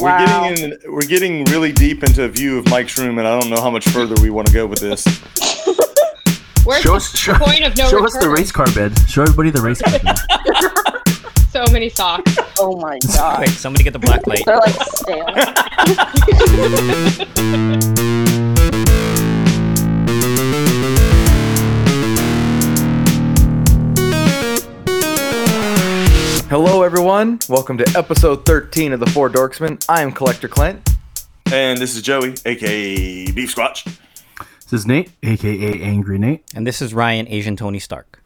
We're getting in, we're getting really deep into a view of Mike's room, and I don't know how much further we want to go with this. Where's Show the us, show, point of no show return? us the race car bed. Show everybody the race car bed. So many socks. Oh my god. Quick, somebody get the black light. They're like stale. Hello, everyone. Welcome to episode 13 of the Four Dorksmen. I am Collector Clint. And this is Joey, aka Beef Squatch. This is Nate, aka Angry Nate. And this is Ryan, Asian Tony Stark.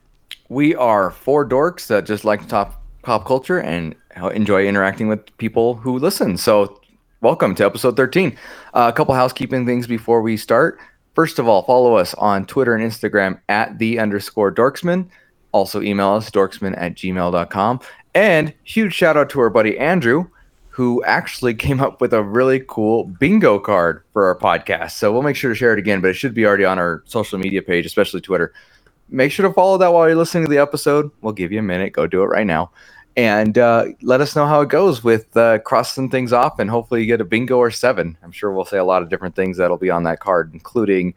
We are four dorks that just like to talk pop culture and enjoy interacting with people who listen. So, welcome to episode 13. Uh, a couple housekeeping things before we start. First of all, follow us on Twitter and Instagram at the underscore dorksmen. Also, email us dorksmen at gmail.com. And huge shout out to our buddy Andrew, who actually came up with a really cool bingo card for our podcast. So we'll make sure to share it again, but it should be already on our social media page, especially Twitter. Make sure to follow that while you're listening to the episode. We'll give you a minute. Go do it right now. And uh, let us know how it goes with uh, crossing things off, and hopefully you get a bingo or seven. I'm sure we'll say a lot of different things that'll be on that card, including,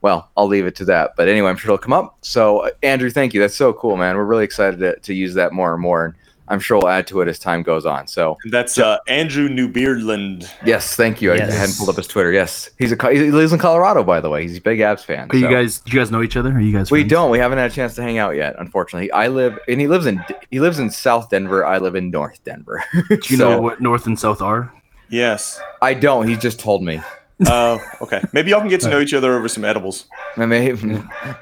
well, I'll leave it to that. But anyway, I'm sure it'll come up. So, uh, Andrew, thank you. That's so cool, man. We're really excited to, to use that more and more. And I'm sure we'll add to it as time goes on. So, That's uh, Andrew New Beardland. yes, thank you. I hadn't pulled up his Twitter. Yes, he's a he lives in Colorado, by the way. He's a big Avs fan. Are you guys? Do you guys know each other? Are you guys? We friends? don't. We haven't had a chance to hang out yet, unfortunately. I live and he lives in he lives in South Denver. I live in North Denver. Do you So, know what North and South are? Yes. I don't. He just told me. Oh, okay. Maybe y'all can get to know each other over some edibles. I may-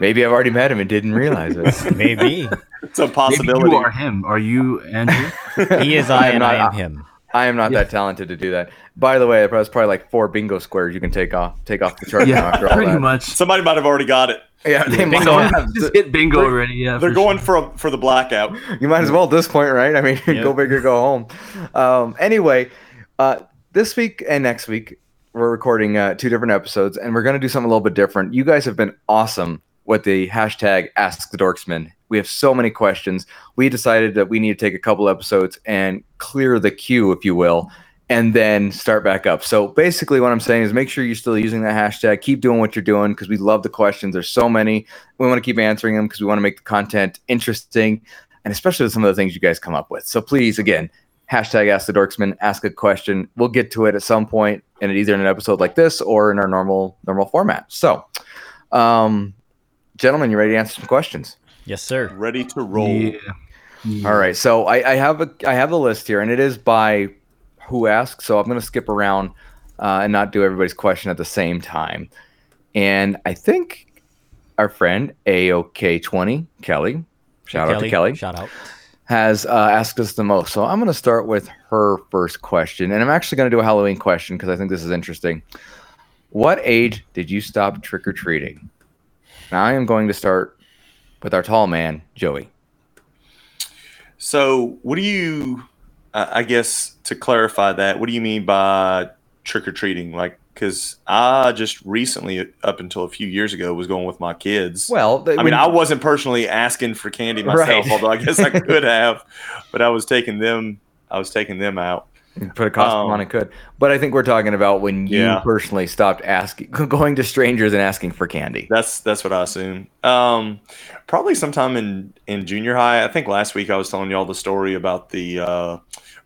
Maybe I've already met him and didn't realize it. Maybe. It's a Maybe possibility. you are him. Are you Andrew? he is I I am and not- I am him. I am not that talented to do that. By the way, that's probably like four bingo squares you can take off take off the chart yeah, after all pretty that. much. Somebody might have already got it. Yeah, they might Bingo. have. Just hit bingo already. Yeah, They're for going sure. for for the blackout. You might as well at this point, right? I mean, Yeah. go big or go home. Um, anyway, uh, this week and next week, we're recording uh, two different episodes, and we're going to do something a little bit different. You guys have been awesome with the hashtag Ask the Dorksmen. We have so many questions. We decided that we need to take a couple episodes and clear the queue, if you will, and then start back up. So basically, what I'm saying is make sure you're still using that hashtag. Keep doing what you're doing because we love the questions. There's so many. We want to keep answering them because we want to make the content interesting and especially with some of the things you guys come up with. So please, again, hashtag ask the dorksmen, ask a question. We'll get to it at some point, and either in an episode like this or in our normal normal format. So, um, gentlemen, you ready to answer some questions? Yes, sir. Ready to roll. Yeah. Yeah. All right. So I, I have a I have a list here, and it is by who asked. So I'm going to skip around uh, and not do everybody's question at the same time. And I think our friend AOK20 Kelly, shout out to Kelly, Shout out. Has uh, asked us the most. So I'm going to start with her first question. And I'm actually going to do a Halloween question because I think this is interesting. What age did you stop trick or treating? Now I am going to start with our tall man, Joey. So, what do you? Uh, I guess to clarify that, what do you mean by trick or treating? Like, because I just recently, up until a few years ago, was going with my kids. Well, I mean, I wasn't personally asking for candy myself, Right. although I guess I could have, but I was taking them. I was taking them out. put a costume Um, on it could. But I think we're talking about when you Yeah. personally stopped asking, going to strangers and asking for candy. That's that's what I assume. Um, probably sometime in in junior high. I think last week I was telling y'all the story about the uh,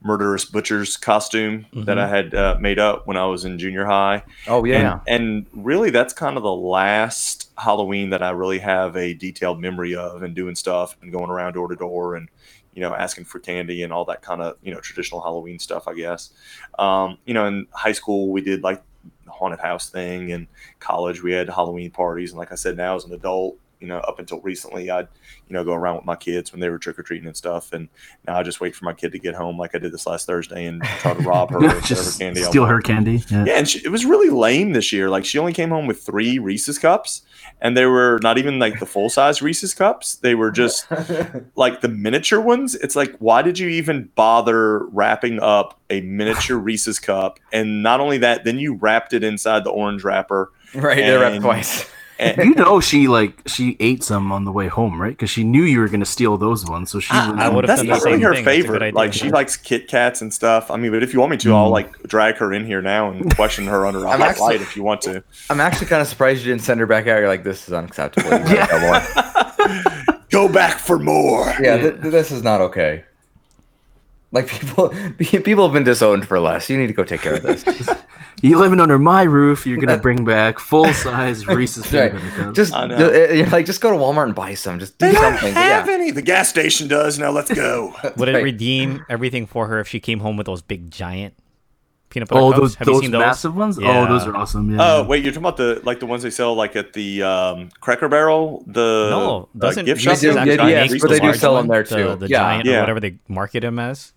murderous butcher's costume that I had uh, made up when I was in junior high. Oh yeah. And, and really, that's kind of the last Halloween that I really have a detailed memory of, and doing stuff and going around door to door and you know asking for candy and all that kind of you know traditional Halloween stuff. I guess. Um, you know, in high school we did like the haunted house thing, and college we had Halloween parties. And like I said, now as an adult, you know, up until recently, I'd you know go around with my kids when they were trick or treating and stuff. And now I just wait for my kid to get home, like I did this last Thursday, and try to rob her of her candy. I steal her candy. Yeah. Yeah, and she, it was really lame this year. Like she only came home with three Reese's cups, and they were not even like the full size Reese's cups. They were just like the miniature ones. It's like, why did you even bother wrapping up a miniature Reese's cup? And not only that, then you wrapped it inside the orange wrapper. right. They're wrapped twice. And- You know, she like she ate some on the way home, right? Because she knew you were gonna steal those ones, so she I- I would've that's done the not really same her thing. That's a good favorite. idea. Like she likes Kit Kats and stuff. I mean, but if you want me to, I'll Mm. like drag her in here now and question her under a I'm hot actually- light if you want to. I'm actually kind of surprised you didn't send her back out. You're like, this is unacceptable. You gotta have more. Go back for more. yeah, th- th- this is not okay. Like people, people have been disowned for less. You need to go take care of this. You living under my roof, you're gonna bring back full size Reese's Right. peanut. Just, I know. uh, you're like, just go to Walmart and buy some. Just do They don't something. have Yeah. any. The gas station does. Now let's go. Would it redeem everything for her if she came home with those big giant peanut butter Oh, cups? those Have you those seen those? massive ones. Yeah. Oh, those are awesome. Yeah. Oh wait, you're talking about the like the ones they sell like at the um, Cracker Barrel, the No, uh, doesn't gift Reese's shop. do- actually yeah, yes, make but the they do large sell 'em one, there the- too. The Yeah. giant or Yeah. whatever they market him as.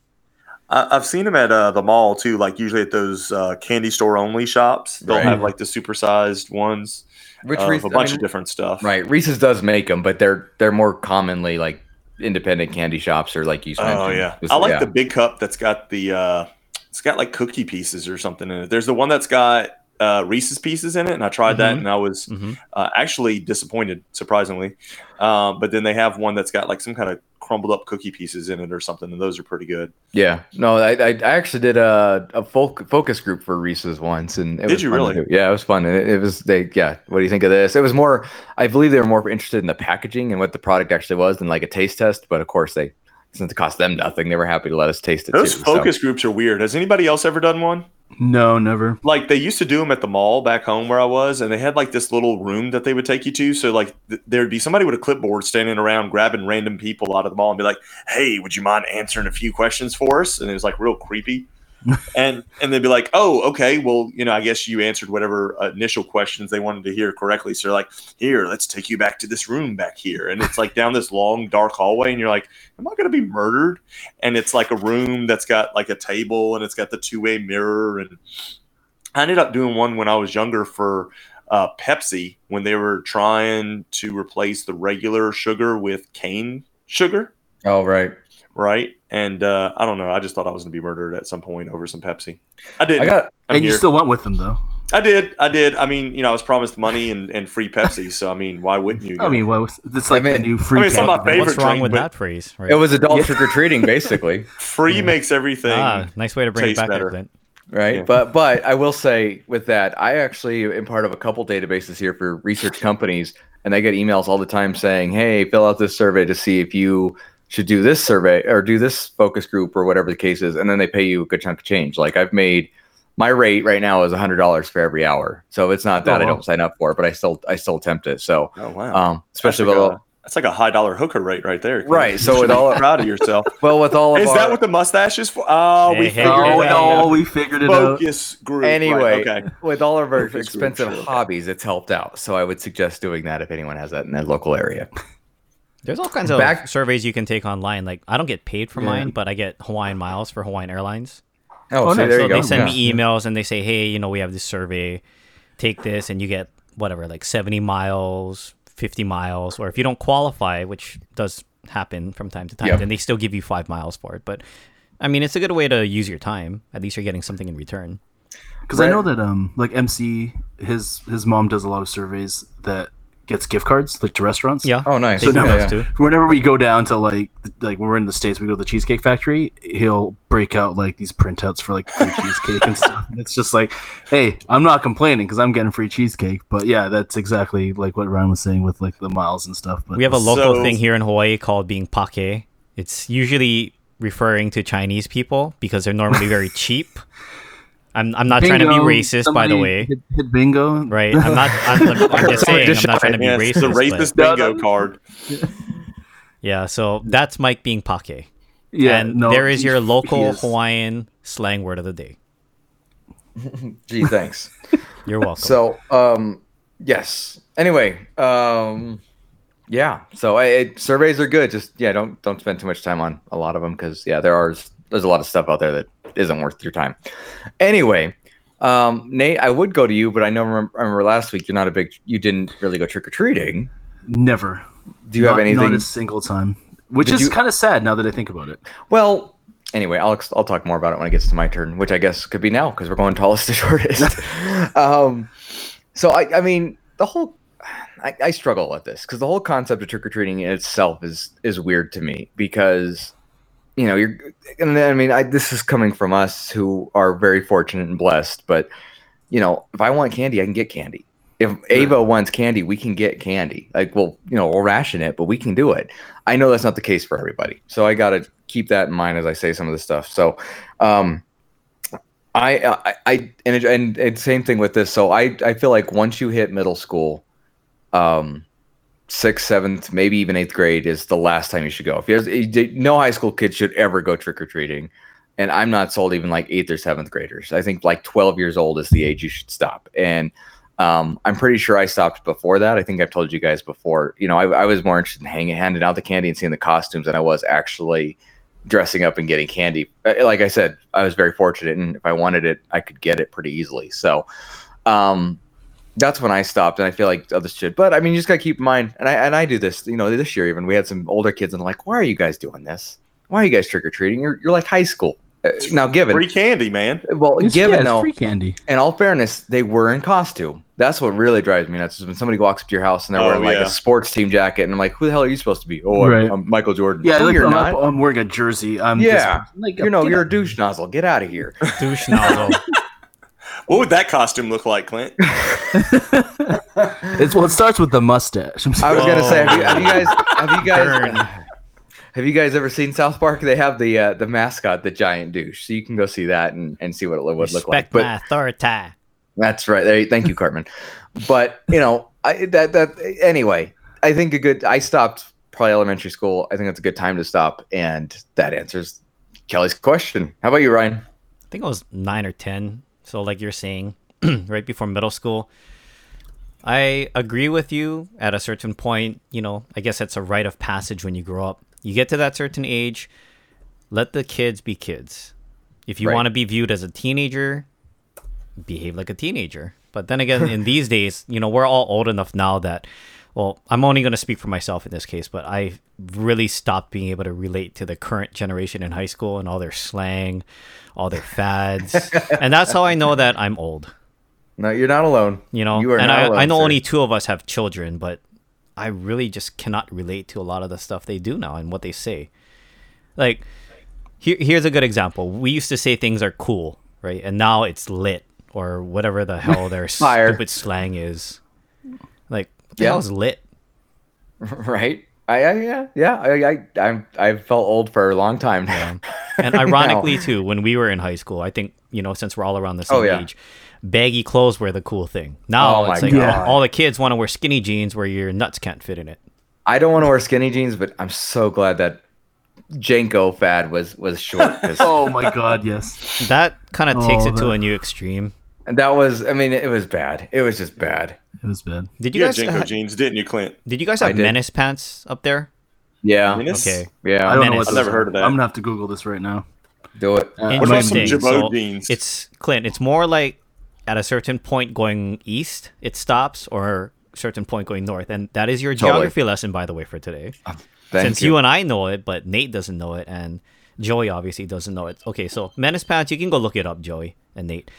I, I've seen them at uh, the mall too. Like usually at those uh, candy store only shops, they'll Right. have like the supersized ones Which of Reese- a I bunch mean, of different stuff. Right, Reese's does make them, but they're they're more commonly like independent candy shops or like you Oh yeah, Just- I like yeah. the big cup that's got the uh, it's got like cookie pieces or something in it. There's the one that's got uh, Reese's pieces in it, and I tried that, Mhm. and I was hmm uh, actually disappointed, surprisingly. Um, but then they have one that's got like some kind of crumbled up cookie pieces in it or something, and those are pretty good. Yeah, no, I, I, actually did a, a focus group for Reese's once, and it Did was you really? Yeah, it was fun. And it, it was they, yeah. What do you think of this? It was more. I believe they were more interested in the packaging and what the product actually was than like a taste test. But of course, they since it cost them nothing, they were happy to let us taste it Those too. so- focus groups are weird. Has anybody else ever done one? No, never. like they used to do them at the mall back home where I was, and they had like this little room that they would take you to. So like th- there'd be somebody with a clipboard standing around grabbing random people out of the mall and be like, "Hey, would you mind answering a few questions for us?" And it was like real creepy. And and they'd be like, "Oh, okay. Well, you know, I guess you answered whatever initial questions they wanted to hear correctly." So they're like, "Here, let's take you back to this room back here." And it's like down this long dark hallway, and you're like, "Am I going to be murdered?" And it's like a room that's got like a table and it's got the two way mirror and I ended up doing one when I was younger for uh, Pepsi when they were trying to replace the regular sugar with cane sugar, Oh right. Right? And uh, I don't know. I just thought I was going to be murdered at some point over some Pepsi. I did. I got. I'm and you still went with them though. I did. I did. I mean, you know, I was promised money and, and free Pepsi. So I mean, why wouldn't you? I mean, well, it's like I mean- the new free. I mean, it's not my favorite What's wrong drink, with that phrase? Right? It was adult Yeah. trick or treating, basically. free makes everything. ah, nice way to bring it back. better. There, Clint. right? Yeah. But but I will say with that, I actually am part of a couple databases here for research companies, and I get emails all the time saying, "Hey, fill out this survey to see if you should do this survey or do this focus group or whatever the case is," and then they pay you a good chunk of change. Like I've made my rate right now is hundred dollars for every hour, so it's not that Oh, I don't sign up for it, but I still I still attempt it. So Oh wow. um, especially that's with like, all, a, that's like a high dollar hooker rate right there. Clint. Right, so should with all- proud of yourself. well with all of Is our, that what the mustache is for? Oh, we Hey, hey, figured Oh it yeah, out. no, we figured it out. Focus group. right, Anyway, okay. with all of our Focus group, expensive sure. hobbies, it's helped out. So I would suggest doing that if anyone has that in their local area. There's all kinds of Back- surveys you can take online. Like I don't get paid for Yeah. mine, but I get Hawaiian miles for Hawaiian Airlines. Oh, Oh, see, nice. there so you go. they send Yeah. me emails and they say, hey, you know, we have this survey. Take this, and you get whatever, like 70 miles, 50 miles, or if you don't qualify, which does happen from time to time, Yeah. then they still give you five miles for it. But I mean, it's a good way to use your time. At least you're getting something in return. Because I know that um like MC his his mom does a lot of surveys that gets gift cards like to restaurants. Yeah. Oh, nice. So now- those yeah. Whenever we go down to like like when we're in the states, we go to the Cheesecake Factory. He'll break out like these printouts for like free cheesecake and stuff. And it's just like, hey, I'm not complaining because I'm getting free cheesecake. But yeah, that's exactly like what Ryan was saying with like the miles and stuff. But We have a local So- thing here in Hawaii called being pake. It's usually referring to Chinese people because they're normally very cheap. I'm, I'm not trying to be Bingo. racist, by the way. Hit, hit bingo. Right? I'm not. I'm, I'm just saying. I'm not trying to be Yes, racist. the but- racist No, bingo card. Yeah, so that's Mike being pake. Yeah, and no, there is your local is. Hawaiian slang word of the day. Gee, thanks. You're welcome. so, um, yes. Anyway, um, yeah. So, I, it, surveys are good. Just yeah, don't don't spend too much time on a lot of them because yeah, there are there's a lot of stuff out there that isn't worth your time. Anyway, um, Nate, I would go to you, but I know remember, I remember last week you're not a big. You didn't really go trick or treating. Never. Do you have Not- anything? Not a single time. Which Did is you- kind of sad now that I think about it. Well, anyway, I'll I'll talk more about it when it gets to my turn, which I guess could be now because we're going tallest to shortest. um, so I I mean the whole I, I struggle with this because the whole concept of trick or treating in itself is is weird to me because you know you're and I mean I, this is coming from us who are very fortunate and blessed, but you know if I want candy, I can get candy. If Ava wants candy, we can get candy. Like, well, you know, we'll ration it, but we can do it. I know that's not the case for everybody, so I got to keep that in mind as I say some of this stuff. So, um, I, I, I and, it, and and same thing with this. So I, I feel like once you hit middle school, um, sixth, seventh, maybe even eighth grade is the last time you should go. If you have, no high school kid should ever go trick or treating, and I'm not sold even like eighth or seventh graders. I think like 12 years old is the age you should stop. And um, I'm pretty sure I stopped before that. I think I've told you guys before. You know, I, I was more interested in hanging, handing out the candy and seeing the costumes than I was actually dressing up and getting candy. Uh, Like I said, I was very fortunate, and if I wanted it, I could get it pretty easily. So, um, that's when I stopped, and I feel like others should. But I mean, you just gotta keep in mind, and I and I do this. You know, this year even we had some older kids, and like, "Why are you guys doing this? Why are you guys trick or treating? You're you're like high school." Uh, now, given Free candy, man. well, It's, given yeah, it's though, free candy. in all fairness, they were in costume. That's what really drives me nuts. Is when somebody walks up to your house and they're Oh, wearing like yeah. a sports team jacket, and I'm like, "Who the hell are you supposed to be?" Oh, I'm- Right. I'm, Michael Jordan. Yeah, no, like, you're I'm, not. I'm wearing a jersey. I'm Yeah. person. like, You know, get you're a douche nozzle. Get out of here. Douche nozzle. What would that costume look like, Clint? It's well, it starts with the mustache. I'm was gonna say, have you, have you guys, have you Burn. guys, have you guys ever seen South Park? They have the uh, the mascot, the giant douche, so you can go see that and, and see what it would look like. Respect But my authority. That's right. There, thank you, Cartman. But you know, I, that that anyway. I think a good. I stopped probably elementary school. I think that's a good time to stop, and that answers Kelly's question. How about you, Ryan? I think I was nine or ten. So like you're saying, right before middle school. I agree with you at a certain point. You know, I guess that's a rite of passage when you grow up. You get to that certain age, let the kids be kids. If you Right. want to be viewed as a teenager, behave like a teenager. But then again, in these days, you know, we're all old enough now that, well, I'm only going to speak for myself in this case, but I really stopped being able to relate to the current generation in high school and all their slang, all their fads. and that's how I know that I'm old, No, you're not alone. you know? You are and not I, alone, I know sir. only two of us have children, but I really just cannot relate to a lot of the stuff they do now and what they say. Like, here, here's a good example. We used to say things are cool, right? And now it's lit or whatever the hell their stupid slang is. Like, Yeah. hell was lit? right? I, I yeah yeah I I I'm, I've felt old for a long time now. And ironically, too, when we were in high school, I think, you know, since we're all around the oh, same Oh, yeah. age, baggy clothes were the cool thing. Now Oh, it's like God. all, all the kids want to wear skinny jeans where your nuts can't fit in it. I don't want to wear skinny jeans, but I'm so glad that JNCO fad was was short. oh my god, yes. That kind of takes Oh, it to oh, that- a new extreme. and that was I mean it was bad. It was just bad. It was bad. Did you You had guys JNCO ha- jeans, didn't you, Clint? did you guys I have did. menace pants up there? Yeah Menace? Okay. yeah. I don't know Menace. what I've never heard of that. I'm gonna have to Google this right now. Do it. Uh, What about some Interesting. Jabot So jeans? It's Clint. It's more like at a certain point going east, it stops, or certain point going north, and that is your Totally. geography lesson, by the way, for today. Thank Since you. and I know it, but Nate doesn't know it, and Joey obviously doesn't know it. Okay, so menace pants, you can go look it up, Joey and Nate.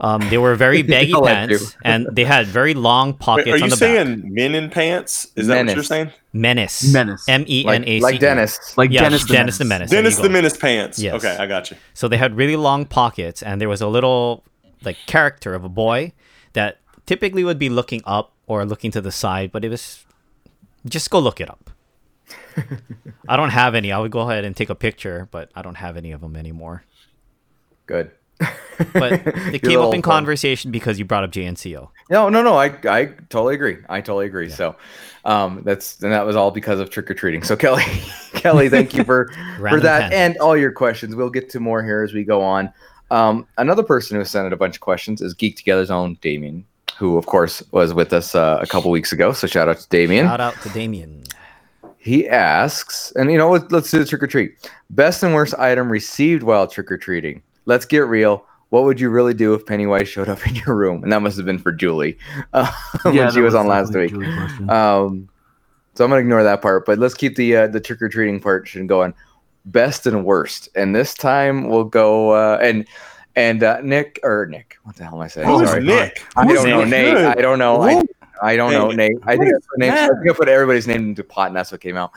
Um, they were very baggy I'll pants, and they had very long pockets Wait, are on you the saying back. men in pants? Is that what you're saying? Menace. Menace. M E like, N A C. like Dennis. Like Yeah, Dennis the Dennis the Menace. Menace. Dennis the go. Menace pants. Yes. Okay, I got you. So they had really long pockets, and there was a little like character of a boy that typically would be looking up or looking to the side, but it was just go look it up. I don't have any. I would go ahead and take a picture, but I don't have any of them anymore. Good. But it came up in fun. conversation because you brought up JNCO. No, no, no. I, I totally agree. I totally agree. So, um, that's and that was all because of trick or treating. So, Kelly, Kelly, thank you for for that and all your questions. We'll get to more here as we go on. Um, another person who sent in a bunch of questions is Geek Together's own Damien, who of course was with us uh, a couple weeks ago. So, shout out to Damien. Shout out to Damien. He asks, and you know, let's, let's do the trick or treat. Best and worst item received while trick or treating. Let's get real. What would you really do if Pennywise showed up in your room? And that must have been for Julie uh, when she that was, on last week. a Julie question. Um, so I'm gonna ignore that part, but let's keep the uh, the trick or treating portion going. Best and worst, and this time we'll go uh, and and uh, Nick or Nick. What the hell am I saying? Who is Sorry. Nick? I Who's don't know, Nate. I don't know. I, I don't Hey, know, Nate. I think, what is Nate, I think I put everybody's name into pot, and that's what came out.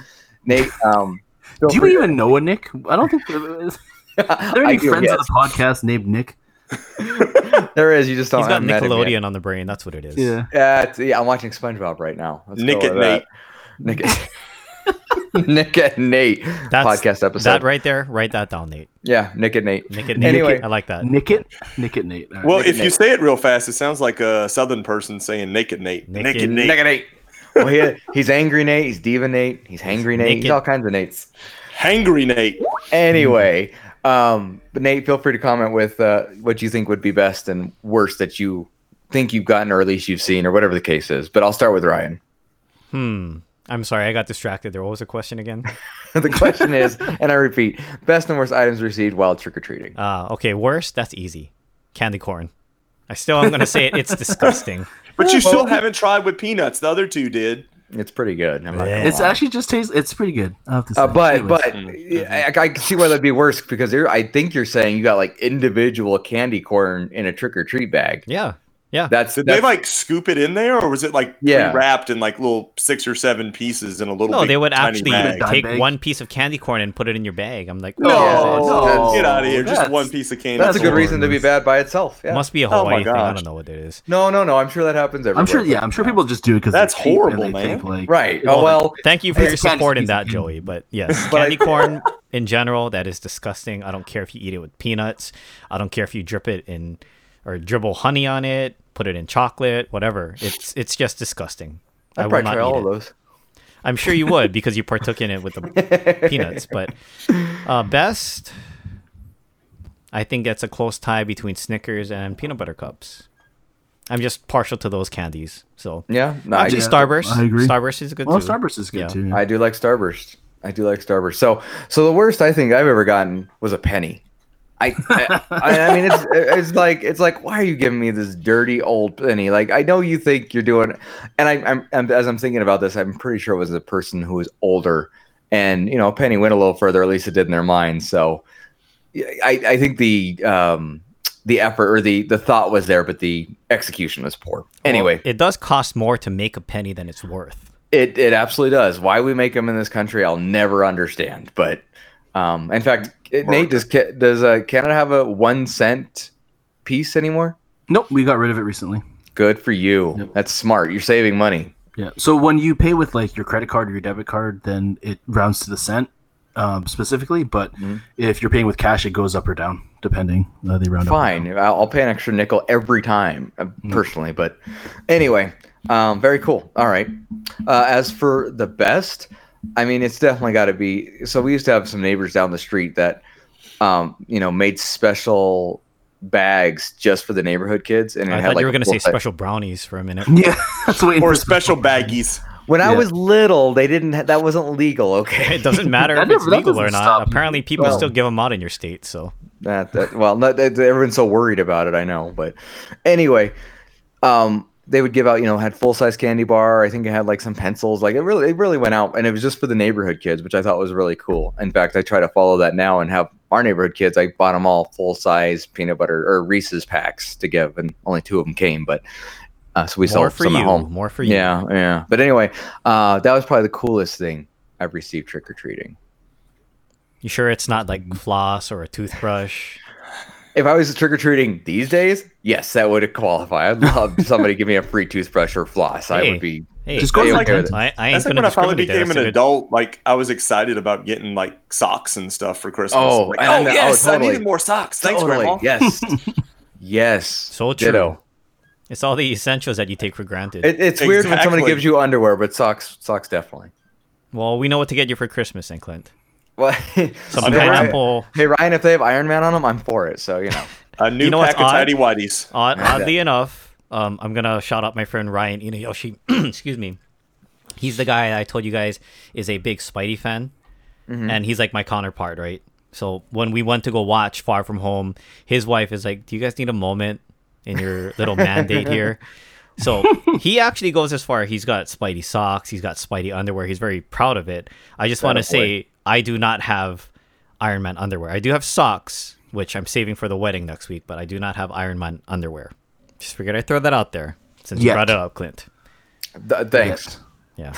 Nate, um, Do you even know a Nick? I don't think there is. Are there any friends yes. of the podcast named Nick? There is. You just don't. He's got haven't met him yet. Nickelodeon on the brain. That's what it is. Yeah. Yeah, yeah. I'm watching SpongeBob right now. Let's Nick go at with that. Nate. Nick. at- Nick at Nate That's podcast episode. That right there, write that down, Nate. Yeah, Nick at Nate. Nick it, Nate. Anyway. I like that. Nick it? Nick it Nate. All right. Well, Naked if you Nate. say it real fast, it sounds like a southern person saying naked Nate. Naked Naked, Nate. Nick at Nate. Well, he, he's angry Nate. He's diva Nate. He's hangry Nate. He's all kinds of Nates. Hangry Nate. Anyway, um, but Nate, feel free to comment with uh, what you think would be best and worst that you think you've gotten, or at least you've seen, or whatever the case is. But I'll start with Ryan. Hmm. I'm sorry, I got distracted there. What was the question again? the question is, and I repeat, best and worst items received while trick or treating. Uh, okay, worst. That's easy. Candy corn. I still am gonna say it. It's disgusting. But you still haven't tried with peanuts. The other two did. It's pretty good. I'm not it's actually just tastes. It's pretty good. I have to say. Uh, but Anyways. but I, I can see why that'd be worse because you're, I think you're saying you got like individual candy corn in a trick or treat bag. Yeah. Yeah. That's, Did that's they like scoop it in there, or was it like Yeah. wrapped in like little six or seven pieces in a little? No, big, they would tiny actually bag? Take bag. one piece of candy corn and put it in your bag. I'm like, No, Yeah, no, that's- get out of here! Just one piece of candy. Corn. That's a good reason to be bad by itself. Yeah. must be a Oh my thing. I don't know what it is. no, no, no. I'm sure that happens everywhere. I'm sure. Yeah, I'm sure people just do it because That's horrible, man. like, Right. Oh well. Thank you for your support in that, Joey. But yes, But I- candy corn in general, that is disgusting. I don't care if you eat it with peanuts. I don't care if you drip it in or dribble honey on it, put it in chocolate, whatever. It's it's just disgusting. I I'd will probably not try eat all it. of those. I'm sure you would because you partook in it with the peanuts. But uh, best, I think that's a close tie between Snickers and peanut butter cups. I'm just partial to those candies. So Yeah. No, I, actually, Yeah, Starburst. I agree. Starburst is good Well, too. Starburst is good Yeah. too. I do like Starburst. I do like Starburst. So so the worst I think I've ever gotten was a penny. I, I, I mean it's it's like it's like why are you giving me this dirty old penny? Like I know you think you're doing, and I, I'm, I'm as I'm thinking about this, I'm pretty sure it was a person who was older, and you know penny went a little further, at least it did in their mind. So I I think the um the effort or the the thought was there, but the execution was poor. Anyway, Well, it does cost more to make a penny than it's worth. It it absolutely does. Why we make them in this country, I'll never understand. But um, in fact, it, Nate does does uh, Canada have a one cent piece anymore? Nope, we got rid of it recently. Good for you. Yep. That's smart. You're saving money. Yeah. So when you pay with like your credit card or your debit card, then it rounds to the cent um, specifically. But Mhm. if you're paying with cash, it goes up or down depending. Uh, they round Fine. down. I'll, pay an extra nickel every time, uh, personally. But anyway, um, very cool. All right. Uh, as for the best, I mean, it's definitely got to be. So we used to have some neighbors down the street that, um, you know, made special bags just for the neighborhood kids, and it I had thought like you were a going to say full-size- special brownies for a minute. Yeah, that's waiting or special baggies. When I was little, they didn't. Ha- that wasn't legal. Okay. It doesn't matter if it's legal or doesn't Apparently, people Well- still give them out in your state. So That, that well, not, that, everyone's so worried about it. I know, but anyway, um, they would give out, you know, had full size candy bar. I think it had like some pencils. Like it really, it really went out, and it was just for the neighborhood kids, which I thought was really cool. In fact, I try to follow that now and have our neighborhood kids. I bought them all full size peanut butter or Reese's packs to give, and only two of them came, but uh, so we more sold some you. at home. More for you. Yeah, yeah. But anyway, uh, that was probably the coolest thing I've received trick or treating. You sure it's not like floss or a toothbrush? If I was trick or treating these days, yes, that would qualify. I'd love somebody give me a free toothbrush or floss. I would be. Hey, Just go to Hey, okay. I, I That's like when I finally became an good- adult. Like I was excited about getting like socks and stuff for Christmas. Oh, like, and oh I know- oh, yes, I needed more socks. Thanks, Totally. Grandma. Yes. yes. So true. Ditto. It's all the essentials that you take for granted. It, it's weird when somebody gives you underwear, but socks, socks definitely. well, we know what to get you for Christmas, St. Clint. Well, Some hey, Ryan, pineapple. hey Ryan, if they have Iron Man on them, I'm for it. So you know. A new You know pack of odd? tidy whities. Odd, oddly enough, um, I'm gonna shout out my friend Ryan Inayoshi. Excuse me. He's the guy I told you guys is a big Spidey fan, and he's like my counterpart, right? So when we went to go watch Far From Home, his wife is like, "Do you guys need a moment in your little mandate here?" So he actually goes as far. He's got Spidey socks. He's got Spidey underwear. He's very proud of it. I just want to Attaboy. say I do not have Iron Man underwear. I do have socks, which I'm saving for the wedding next week, but I do not have Iron Man underwear. Just figured I'd throw that out there since you brought it up, Clint. Th- thanks. Yeah.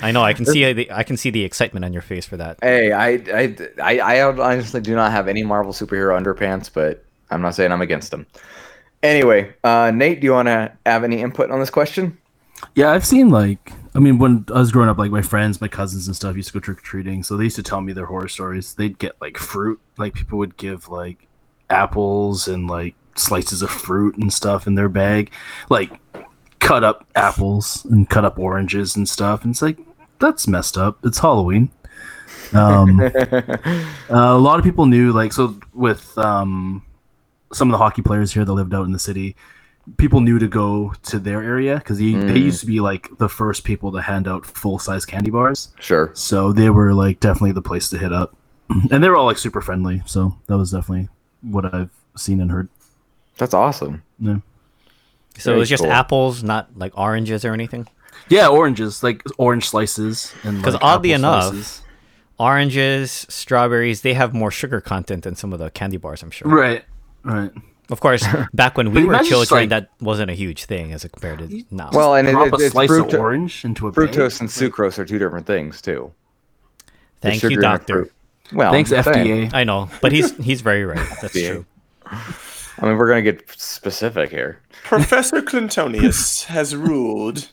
I know. I can see the I can see the excitement on your face for that. Hey, I, I, I, I honestly do not have any Marvel superhero underpants, but I'm not saying I'm against them. Anyway, uh, Nate, do you want to have any input on this question? Yeah, I've seen like I mean when I was growing up, like my friends, my cousins and stuff used to go trick or treating, so they used to tell me their horror stories. They'd get like fruit, like people would give like apples and like slices of fruit and stuff in their bag, like cut up apples and cut up oranges and stuff. And it's like that's messed up. It's Halloween. Um, uh, a lot of people knew like so with um, some of the hockey players here that lived out in the city people knew to go to their area because they, they Mm. used to be like the first people to hand out full size candy bars Sure. so they were like definitely the place to hit up and they were all like super friendly so that was definitely what i've seen and heard That's awesome. yeah So Very it was just cool. apples, not like oranges or anything. yeah oranges like orange slices and Because like, oddly enough, slices. oranges, strawberries, they have more sugar content than some of the candy bars. I'm sure. right right Of course, back when we were children, like- that wasn't a huge thing as compared to now. Well, and it, it, a it's slice fructo- of orange into a bag. fructose and sucrose are two different things too. Thank you, sugar in a doctor. Well, thanks I'm fda I know, but he's he's very right. That's Yeah. true. I mean, we're gonna get specific here. Professor Clintonius has ruled.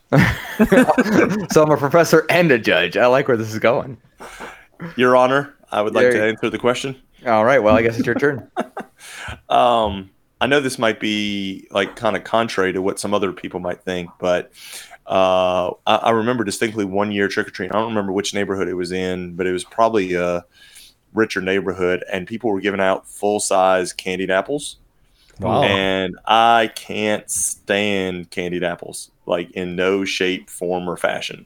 so I'm a professor and a judge. I like where this is going. Your Honor, I would like There to you- answer the question. All right. Well, I guess it's your turn. Um, I know this might be like kind of contrary to what some other people might think, but uh, I, I remember distinctly one year trick or treating. I don't remember which neighborhood it was in, but it was probably a richer neighborhood, and people were giving out full size candied apples. Wow. And I can't stand candied apples, like in no shape, form, or fashion.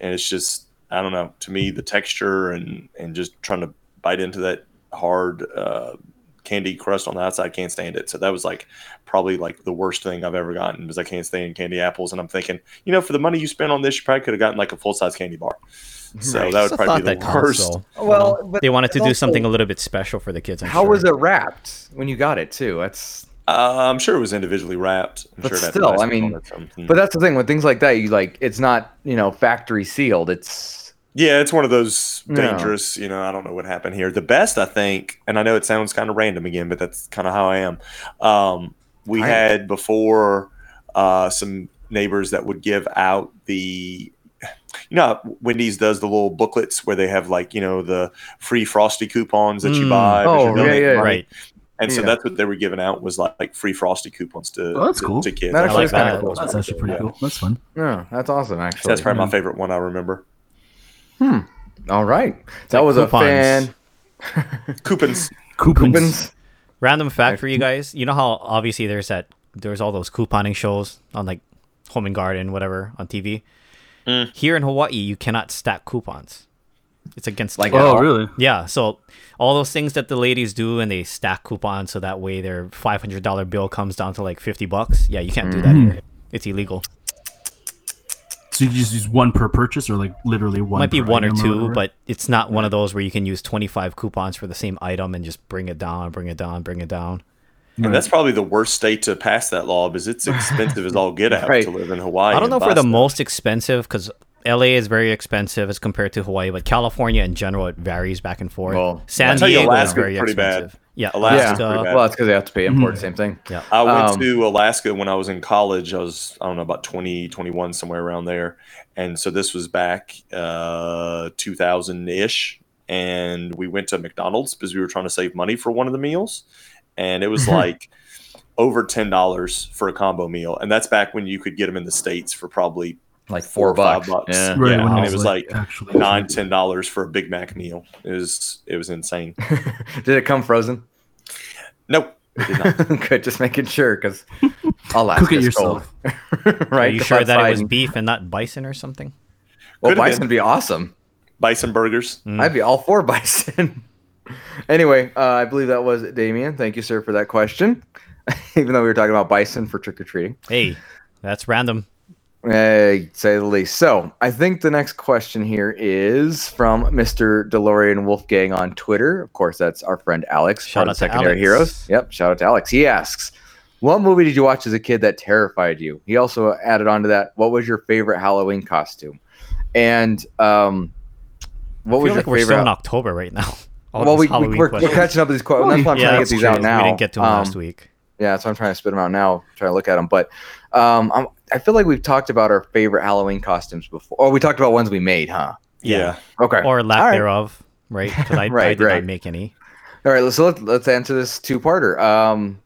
And it's just, I don't know. To me, the texture and and just trying to bite into that hard uh, candy crust on the outside, can't stand it. So that was like probably like the worst thing I've ever gotten because I can't stand candy apples. And I'm thinking, you know, for the money you spent on this, you probably could have gotten like a full size candy bar. So Nice. that would a probably be the worst. though. Well, but They wanted to do something a little bit special for the kids. I'm How sure. was it wrapped when you got it too? That's Uh, I'm sure it was individually wrapped. I'm But sure still, I mean, but that's the thing with things like that. You like it's not you know factory sealed. It's Yeah, it's one of those No. dangerous, you know, I don't know what happened here. The best, I think, and I know it sounds kind of random again, but that's kind of how I am. Um, we I- had before uh, some neighbors that would give out the, you know, Wendy's does the little booklets where they have like, you know, the free frosty coupons that you Mm. buy. Oh, you yeah, yeah. money. right? And so that's what they were giving out was like, like free frosty coupons to, Oh, that's to, cool. to kids. That I actually is like kinda that. cool. that's actually pretty Yeah. cool that's fun yeah, that's awesome actually. That's probably my favorite one I remember. All right, that like was coupons. a fan. Coupons. coupons, Coupons. Random fact for you guys: you know how obviously there's that there's all those couponing shows on like Home and Garden, whatever, on TV. Mm. Here in Hawaii, you cannot stack coupons. It's against Like oh really Yeah, so all those things that the ladies do and they stack coupons so that way their five hundred dollar bill comes down to like fifty bucks. Yeah, you can't do that Mhm. here. It's illegal. So you just use one per purchase or like literally one Might be per one or two, whatever? but it's not one of those where you can use twenty five coupons for the same item and just bring it down, bring it down, bring it down. And that's probably the worst state to pass that law because it's expensive as all get out Right. to live in Hawaii. I don't know and if we're the most expensive because LA is very expensive as compared to Hawaii, but California in general it varies back and forth. Well, San I'll tell you Diego is Alaska's very pretty bad. expensive. Yeah, Alaska's Alaska. pretty bad. Well, that's because they have to pay import. Same thing. Yeah. I went Um, to Alaska when I was in college. I was, I don't know, about 20, 21, somewhere around there. And so this was back uh, 2000 ish. And we went to McDonald's because we were trying to save money for one of the meals. And it was like over $10 for a combo meal. And that's back when you could get them in the States for probably Like four four or five bucks. bucks. Yeah. right yeah, and I it was like actually nine, ten dollars for a Big Mac meal. It was, it was insane. Did it come frozen? Nope. did not. Good, just making sure because Alaska's cook it yourself right? Are you Go sure that it was beef and not bison or something? Well, Could've bison would be awesome. Bison burgers. Mm. I'd be all for bison. anyway, uh, I believe that was it, Damien. Thank you, sir, for that question. Even though we were talking about bison for trick or treating, Hey, that's random. Hey, say the least. So, I think the next question here is from Mr. DeLorean Wolfgang on Twitter. Of course, that's our friend Alex, Shout out to Secondary Alex. Heroes. Yep, shout out to Alex. He asks, What movie did you watch as a kid that terrified you? He also added on to that. What was your favorite Halloween costume? And um, what I was feel your like we're favorite? still in October right now. All well, we, we, we're, we're catching up with these questions. That's why I'm yeah, trying to get these true. out now. We didn't get to them Um, last week. Yeah, so I'm trying to spit them out now. Trying to look at them, but um, I'm, I feel like we've talked about our favorite Halloween costumes before. Oh, we talked about ones we made, huh? Yeah. Okay. Or lack All right. thereof, right? Because I, I Right, did right. not make any. All right, so let's let's answer this two parter. Um,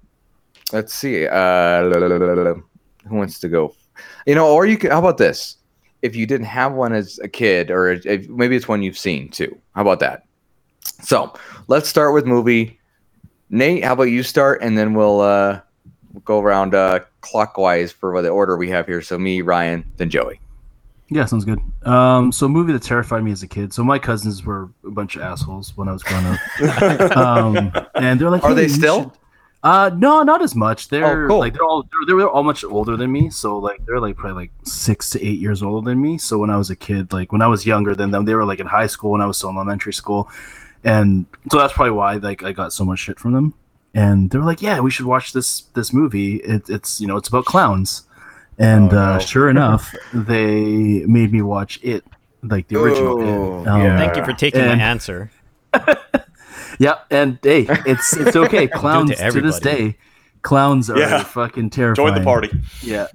let's see. Uh, who wants to go? You know, or you can. How about this? If you didn't have one as a kid, or if, maybe it's one you've seen too. How about that? So let's start with movie. Nate, how about you start, and then we'll uh, we'll go around uh, clockwise for the order we have here. So me, Ryan, then Joey. Yeah, sounds good. Um, so a movie that terrified me as a kid. So my cousins were a bunch of assholes when I was growing up. um, and they're like, Are "Hey, they still? should-" Uh, no, not as much. They're Oh, cool. like they're all they're, they're all much older than me. So like they're like probably like six to eight years older than me. So when I was a kid, like when I was younger than them, they were like in high school when I was still in elementary school, and so that's probably why like I got so much shit from them. And they were like, "Yeah, we should watch this this movie. It, it's you know it's about clowns." And Oh, uh, sure enough, they made me watch it, like the original. Oh, It. Um, yeah. Thank you for taking And- my answer. yeah, and hey, it's it's okay. Clowns to, this day, clowns are Yeah. fucking terrifying. Join the party. Yeah.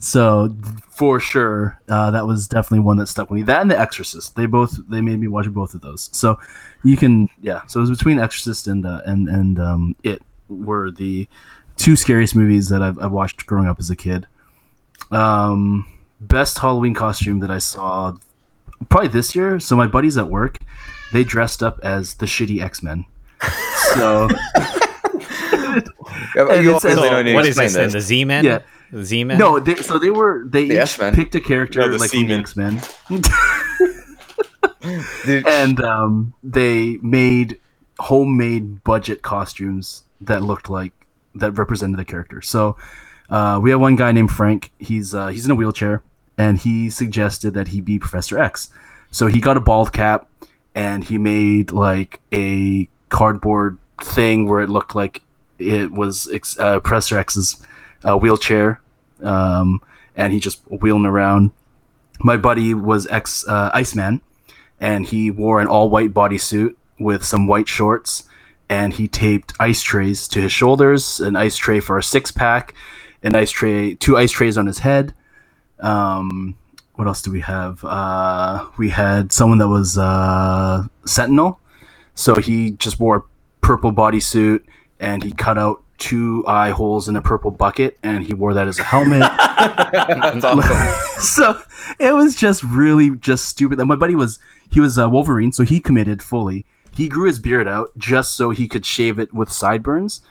So for sure, uh, that was definitely one that stuck with me. That and The Exorcist. They both they made me watch both of those. So you can yeah. So it was between Exorcist and uh, and and um, it were the two scariest movies that I've, I've watched growing up as a kid. Um, best Halloween costume that I saw probably this year. So my buddies at work, they dressed up as the shitty X Men. So you it's- don't need what is explain this then? The Z Men? Yeah. The Z Men? no, they, so they were they The each picked a character No, the like the X Men. And um, they made homemade budget costumes that looked like that represented the character. So uh, we have one guy named Frank. He's uh, he's in a wheelchair, and he suggested that he be Professor X. So he got a bald cap, and he made like a cardboard thing where it looked like it was ex- uh, Professor X's uh, wheelchair, um, and he just wheeling around. My buddy was X uh, Iceman and he wore an all white bodysuit with some white shorts and he taped ice trays to his shoulders an ice tray for a six pack an ice tray two ice trays on his head um what else do we have uh we had someone that was uh sentinel so he just wore a purple bodysuit and he cut out two eye holes in a purple bucket and he wore that as a helmet That's awesome. so it was just really just stupid. And my buddy was he was uh, Wolverine, so he committed fully. He grew his beard out just so he could shave it with sideburns,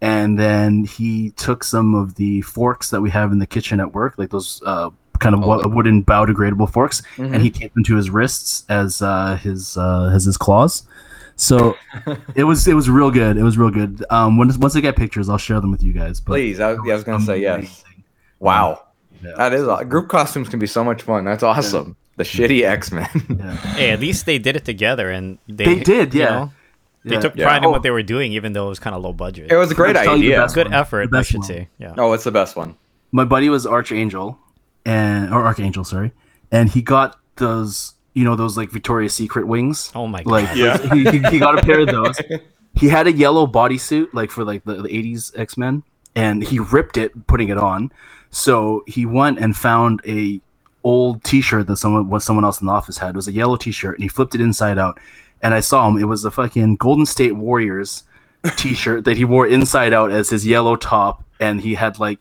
and then he took some of the forks that we have in the kitchen at work, like those uh, kind of Oh, wo- wooden biodegradable forks, Mhm. and he taped them to his wrists as uh, his uh, as his claws. So it was it was real good. It was real good. Um, once once I get pictures, I'll share them with you guys. But Please, I, yeah, I was gonna say yes. Wow, Yeah. that is aw- group costumes can be so much fun. That's awesome. The hmm. shitty X Men. Yeah. Hey, at least they did it together and they, They did, you yeah. know, they took Yeah. pride in Oh. what they were doing, even though it was kind of low budget. it was a great I'll tell you the idea. best Good one. effort, The I best should one. say. Yeah. Oh, what's the best one? my buddy was Archangel, and or Archangel, sorry, and he got those, you know, those like Victoria's Secret wings. Oh my god. Like, Yeah. he, he, he got a pair of those. He had a yellow bodysuit, like for like the, the '80s X Men, and he ripped it putting it on. So he went and found a old T-shirt that someone what someone else in the office had. It was a yellow T-shirt, and he flipped it inside out. And I saw him. It was a fucking Golden State Warriors T-shirt that he wore inside out as his yellow top, and he had like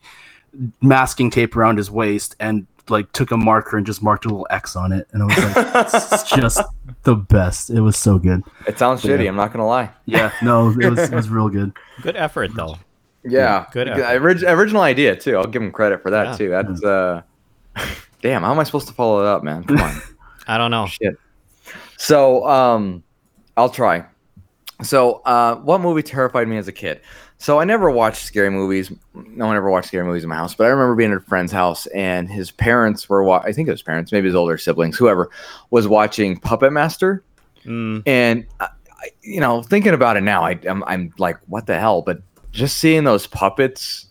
masking tape around his waist, and like took a marker and just marked a little X on it. And I was like, it's just the best. It was so good. It sounds Yeah. shitty. I'm not gonna lie. Yeah, no, it was it was real good. Good effort though. Yeah, Good Good effort. orig- original idea too. I'll give him credit for that Yeah. too. That's uh, damn. How am I supposed to follow it up, man? Come on. I don't know. Shit. So, um, I'll try. So, uh, what movie terrified me as a kid? So, I never watched scary movies. No one ever watched scary movies in my house, but I remember being at a friend's house and his parents were, wa- I think it was parents, maybe his older siblings, whoever, was watching Puppet Master. Mm, And, I, I, you know, thinking about it now, I, I'm, I'm like, what the hell? But just seeing those puppets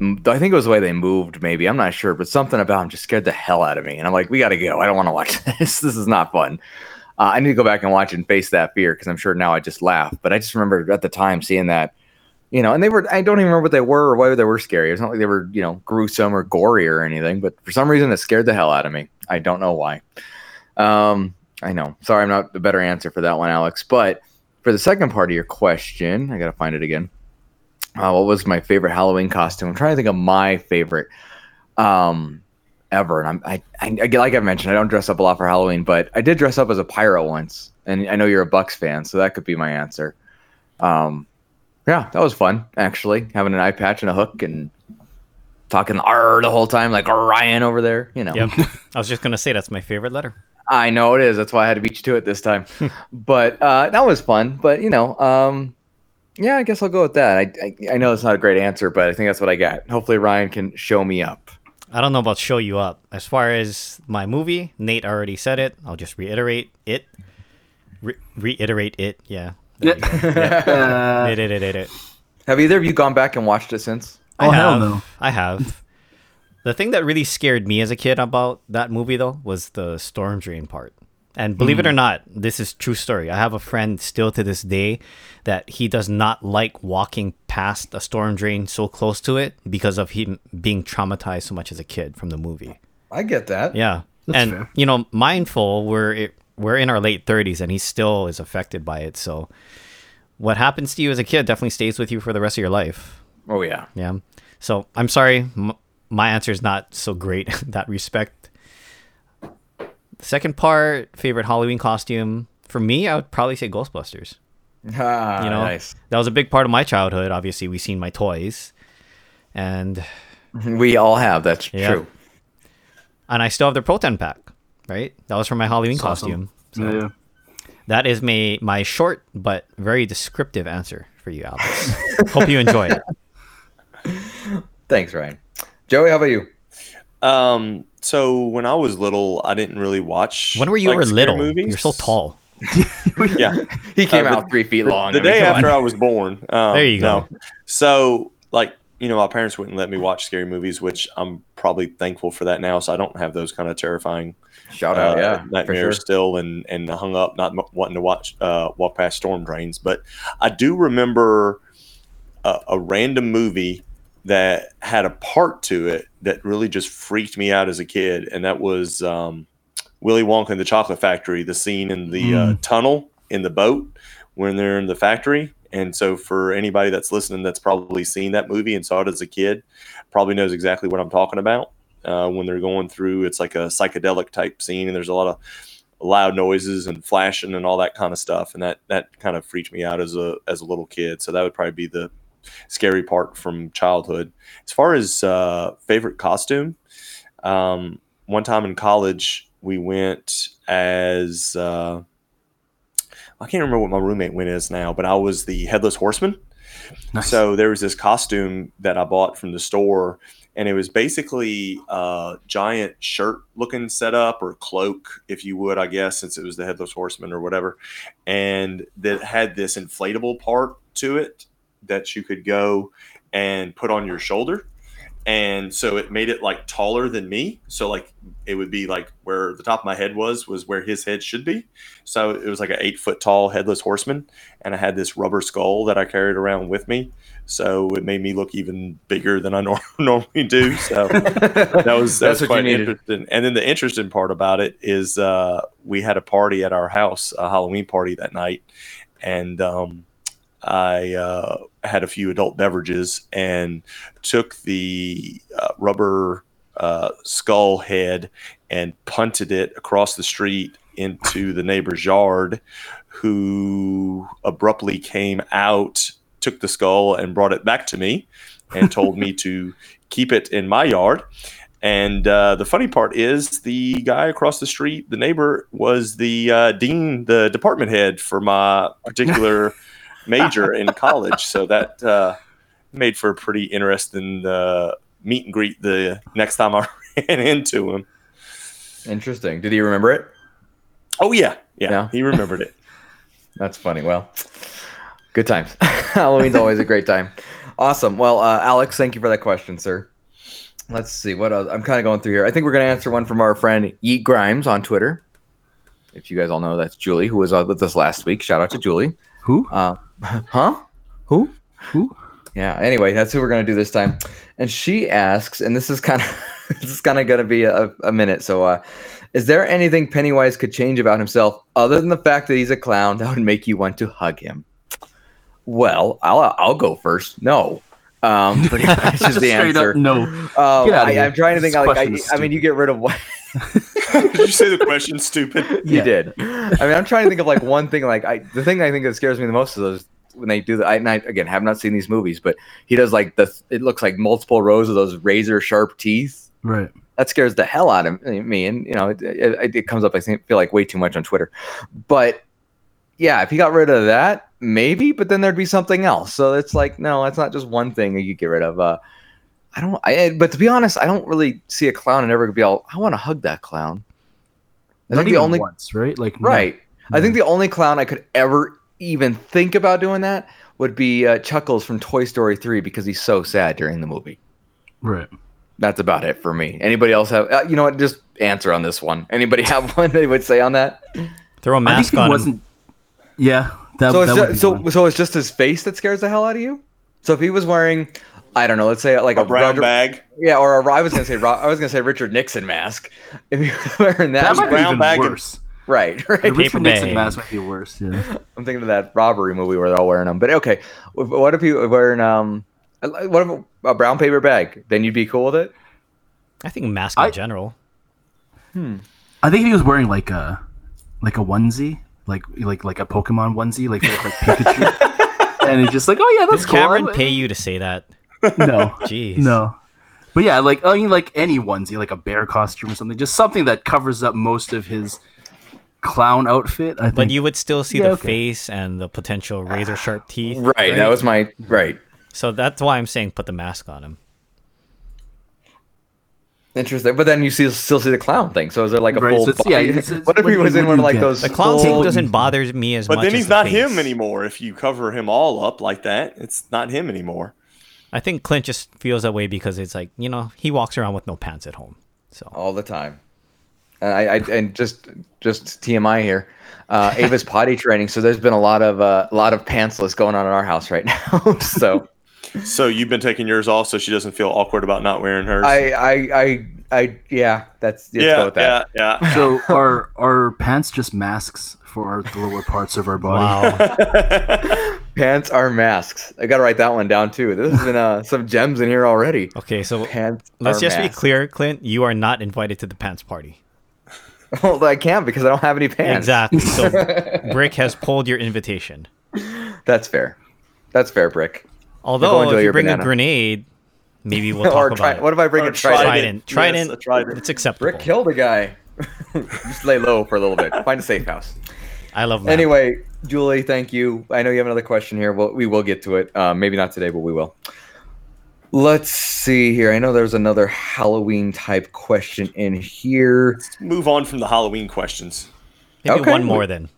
I think it was the way they moved, maybe. I'm not sure, but something about them just scared the hell out of me. And I'm like, we got to go. I don't want to watch this. This is not fun. Uh, I need to go back and watch and face that fear because I'm sure now I just laugh. But I just remember at the time seeing that, you know, and they were, I don't even remember what they were or why they were scary. It's not like they were, you know, gruesome or gory or anything, but for some reason it scared the hell out of me. I don't know why. Um, I know. Sorry, I'm not the better answer for that one, Alex. But for the second part of your question, I got to find it again. Uh, what was my favorite Halloween costume? I'm trying to think of my favorite um, ever. And I'm, I, I, like I mentioned, I don't dress up a lot for Halloween, but I did dress up as a pirate once. And I know you're a Bucks fan, so that could be my answer. Um, yeah, that was fun, actually, having an eye patch and a hook and talking R the whole time, like Ryan over there, you know. Yep. I was just gonna say that's my favorite letter. I know it is. That's why I had to beat you to it this time. but uh, that was fun. But you know, um, yeah, I guess I'll go with that. I, I, I know it's not a great answer, but I think that's what I got. Hopefully, Ryan can show me up. I don't know about show you up. As far as my movie, Nate already said it. I'll just reiterate it. Re- reiterate it. Yeah. There you go. Uh, It, it, it, it, it. Have either of you gone back and watched it since? I Oh, hell have. no. I have. The thing that really scared me as a kid about that movie, though, was the storm drain part. And believe it or hmm. not, this is true story. I have a friend still to this day that he does not like walking past a storm drain so close to it because of him being traumatized so much as a kid from the movie. I get that. Yeah, That's and fair. you know, mindful. We're it, we're in our late thirties, and he still is affected by it. So, what happens to you as a kid definitely stays with you for the rest of your life. Oh yeah. Yeah. So I'm sorry, m- my answer is not so great in that respect. The second part, favorite Halloween costume for me, I would probably say Ghostbusters. Ah, You know, nice. that was a big part of my childhood. Obviously, we've seen my toys, and We all have. That's Yeah. true. and I still have the proton pack. Right, that was from my Halloween That's awesome. costume. yeah, yeah. That is my my short but very descriptive answer for you, Alex. Hope you enjoy it. Thanks, Ryan. Joey, how about you? Um, so when I was little, I didn't really watch. When were you like, were little? Movies. You're so tall. Yeah, He came Uh, out three feet long. the I mean, day after on. I was born. Um, There you go. no. So, like, you know, my parents wouldn't let me watch scary movies, which I'm probably thankful for that now. So I don't have those kind of terrifying Shout out, uh, yeah, for nightmares sure. still, and and hung up not m- wanting to watch uh, walk past storm drains. But I do remember a, a random movie that had a part to it that really just freaked me out as a kid, and that was um, Willy Wonka and the Chocolate Factory. The scene in the uh, tunnel in the boat when they're in the factory. And so, for anybody that's listening that's probably seen that movie and saw it as a kid, probably knows exactly what I'm talking about. Uh, when they're going through, it's like a psychedelic type scene, and there's a lot of loud noises and flashing and all that kind of stuff, and that that kind of freaked me out as a as a little kid. So that would probably be the scary part from childhood. As far as uh, favorite costume, um, one time in college we went as uh, I can't remember what my roommate went as now, but I was the headless horseman. Nice. So there was this costume that I bought from the store, and it was basically a giant shirt looking setup or cloak, if you would, I guess, since it was the headless horseman or whatever. And that had this inflatable part to it that you could go and put on your shoulder. And so it made it like taller than me. So like it would be like where the top of my head was, was where his head should be. So it was like an eight foot tall headless horseman. And I had this rubber skull that I carried around with me. So it made me look even bigger than I nor- normally do. So that was that That's was quite interesting. And then the interesting part about it is uh, we had a party at our house, a Halloween party that night, and um, I uh, had a few adult beverages and took the uh, rubber uh, skull head and punted it across the street into the neighbor's yard, who abruptly came out, took the skull, and brought it back to me, and told me to keep it in my yard. And uh, the funny part is, the guy across the street, the neighbor, was the uh, dean, the department head for my particular major in college. So that uh, made for a pretty interesting uh, meet and greet the next time I ran into him. Interesting. Did he remember it? Oh yeah, yeah, Yeah. he remembered it. That's funny. Well, good times. Halloween's always a great time. Awesome. Well, uh, Alex, thank you for that question, sir. Let's see what else. I'm kind of going through here. I think we're going to answer one from our friend Yeet Grimes on Twitter. If you guys all know, that's Julie, who was uh, with us last week. Shout out to Julie. Who? Uh, huh? Who? Who? Yeah. Anyway, that's who we're gonna do this time. And she asks, and this is kind of this is kind of gonna be a, a minute. So, uh, is there anything Pennywise could change about himself other than the fact that he's a clown that would make you want to hug him? Well, I'll I'll go first. No. Um, pretty much is the answer. no. Um, I, I'm trying to think. Like, I, I mean, you get rid of what Did you say the question stupid? you Yeah. did. I mean, I'm trying to think of like one thing. Like, I the thing I think that scares me the most is those when they do that. I, and I again have not seen these movies, but he does like the. It looks like multiple rows of those razor sharp teeth. Right. That scares the hell out of me, and you know, it, it, it comes up. I think, feel like way too much on Twitter, but yeah, if he got rid of that, maybe. But then there'd be something else. So it's like, no, it's not just one thing that you get rid of. Uh, I don't. I but to be honest, I don't really see a clown and ever be all. I want to hug that clown. I Not think the only once, right? Like no. Right. I No. think the only clown I could ever even think about doing that would be uh, Chuckles from Toy Story 3 because he's so sad during the movie. Right. That's about it for me. Anybody else have? Uh, you know what? Just answer on this one. Anybody have one they would say on that? Throw a mask think on wasn't. Yeah. That, so it's that would be so so it's just his face that scares the hell out of you. So if he was wearing, I don't know, let's say like A a, brown Roger- bag. yeah, or a, I was gonna say I was gonna say Richard Nixon mask. If he was wearing that, that might be brown even bag and- worse. right, right. The Richard Nixon bag. mask might be worse. Yeah. I'm thinking of that robbery movie where they're all wearing them. But okay, what if you were wearing um, what if a brown paper bag? Then you'd be cool with it. I think mask in I- general. I think if he was wearing like a like a onesie, like like like a Pokemon onesie, like like, like Pikachu, and he's just like, oh yeah, that's Did cool. Cameron I- pay you to say that? No, Jeez. no. But yeah, like I mean, like any onesie, like a bear costume or something, just something that covers up most of his clown outfit. I think. But you would still see Yeah, the okay. face and the potential razor sharp teeth. Right, that was my right. So that's why I'm saying put the mask on him. Interesting, but then you see still see the clown thing. So is there like a Right, full? so it's- yeah, body- it's- it's- what if he was in what one of like get? those? The clown thing doesn't bother me as But much. But then as he's the not face. him anymore. If you cover him all up like that, it's not him anymore. I think Clint just feels that way because it's like you know he walks around with no pants at home. So all the time. And I, I and just just TMI here. Uh, Ava's potty training, so there's been a lot of uh, a lot of pantsless going on in our house right now. so So you've been taking yours off, so she doesn't feel awkward about not wearing hers. I, I I I yeah, that's let's yeah, go with that. yeah, yeah. so our are pants just masks for our, the lower parts of our body? wow. Pants are masks. I gotta write that one down too. There's been uh, some gems in here already. Okay, so Pants. let's are just be clear, Clint. You are not invited to the pants party. Well, I can't because I don't have any pants. Exactly. So Brick has pulled your invitation. That's fair. That's fair, Brick. Although if you bring banana. a grenade, maybe we'll talk or about try, it. what if I bring Or a trident? Trident. Yes, Trident. a trident. It's acceptable. Brick killed a guy. Just lay low for a little bit. Find a safe house. I love that. Anyway, Julie, thank you. I know you have another question here. Well, we will get to it. Uh, maybe not today, but we will. Let's see here. I know there's another Halloween type question in here. Let's Move on from the Halloween questions. maybe okay. one more then.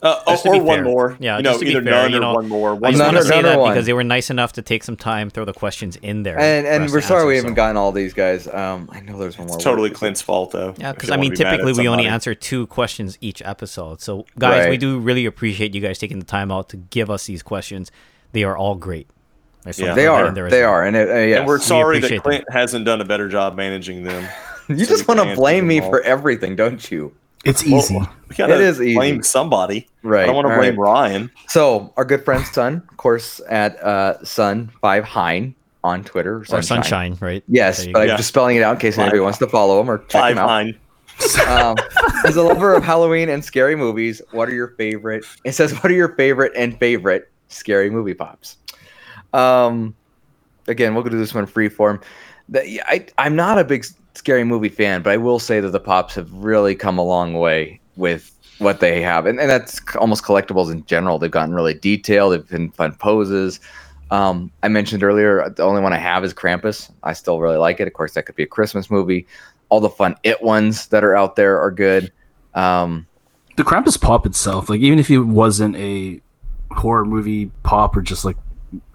Uh, Just to or be one fair. more. Yeah, you know, just to be either fair, none you or one more. I just None want to say that one. because they were nice enough to take some time, throw the questions in there. And and we're sorry answer, we haven't gotten all these guys. Um, I know there's one more. It's totally What? Clint's fault, though. Yeah, because I mean, be mad at typically we only answer two questions each episode. So, guys, we do really appreciate you guys taking the time out to give us these questions. They are all great. Yeah. They are. in there as They well. are. And it, uh, yes. And we're sorry that appreciate Clint hasn't done a better job managing them. you so just want to blame me for everything, don't you? It's Well, easy. we gotta It is easy. blame somebody. Right. I don't want to blame right. Ryan. So our good friend Sun, of course, at uh, Sun Five Hein on Twitter. Or sunshine, right? Yes, but. I'm Yeah. just spelling it out in case anybody Five- wants to follow him or check Five him out. nine. um, as a lover of Halloween and scary movies, what are your favorite? It says, "What are your favorite and favorite scary movie pops?" Um, again, we'll go do this one free form. The, yeah, I, I'm not a big s- scary movie fan, but I will say that the pops have really come a long way with what they have, and, and that's almost collectibles in general. They've gotten really detailed. They've been fun poses. Um, I mentioned earlier, the only one I have is Krampus. I still really like it. Of course, that could be a Christmas movie. All the fun it ones that are out there are good. Um, the Krampus pop itself, like even if it wasn't a horror movie pop or just like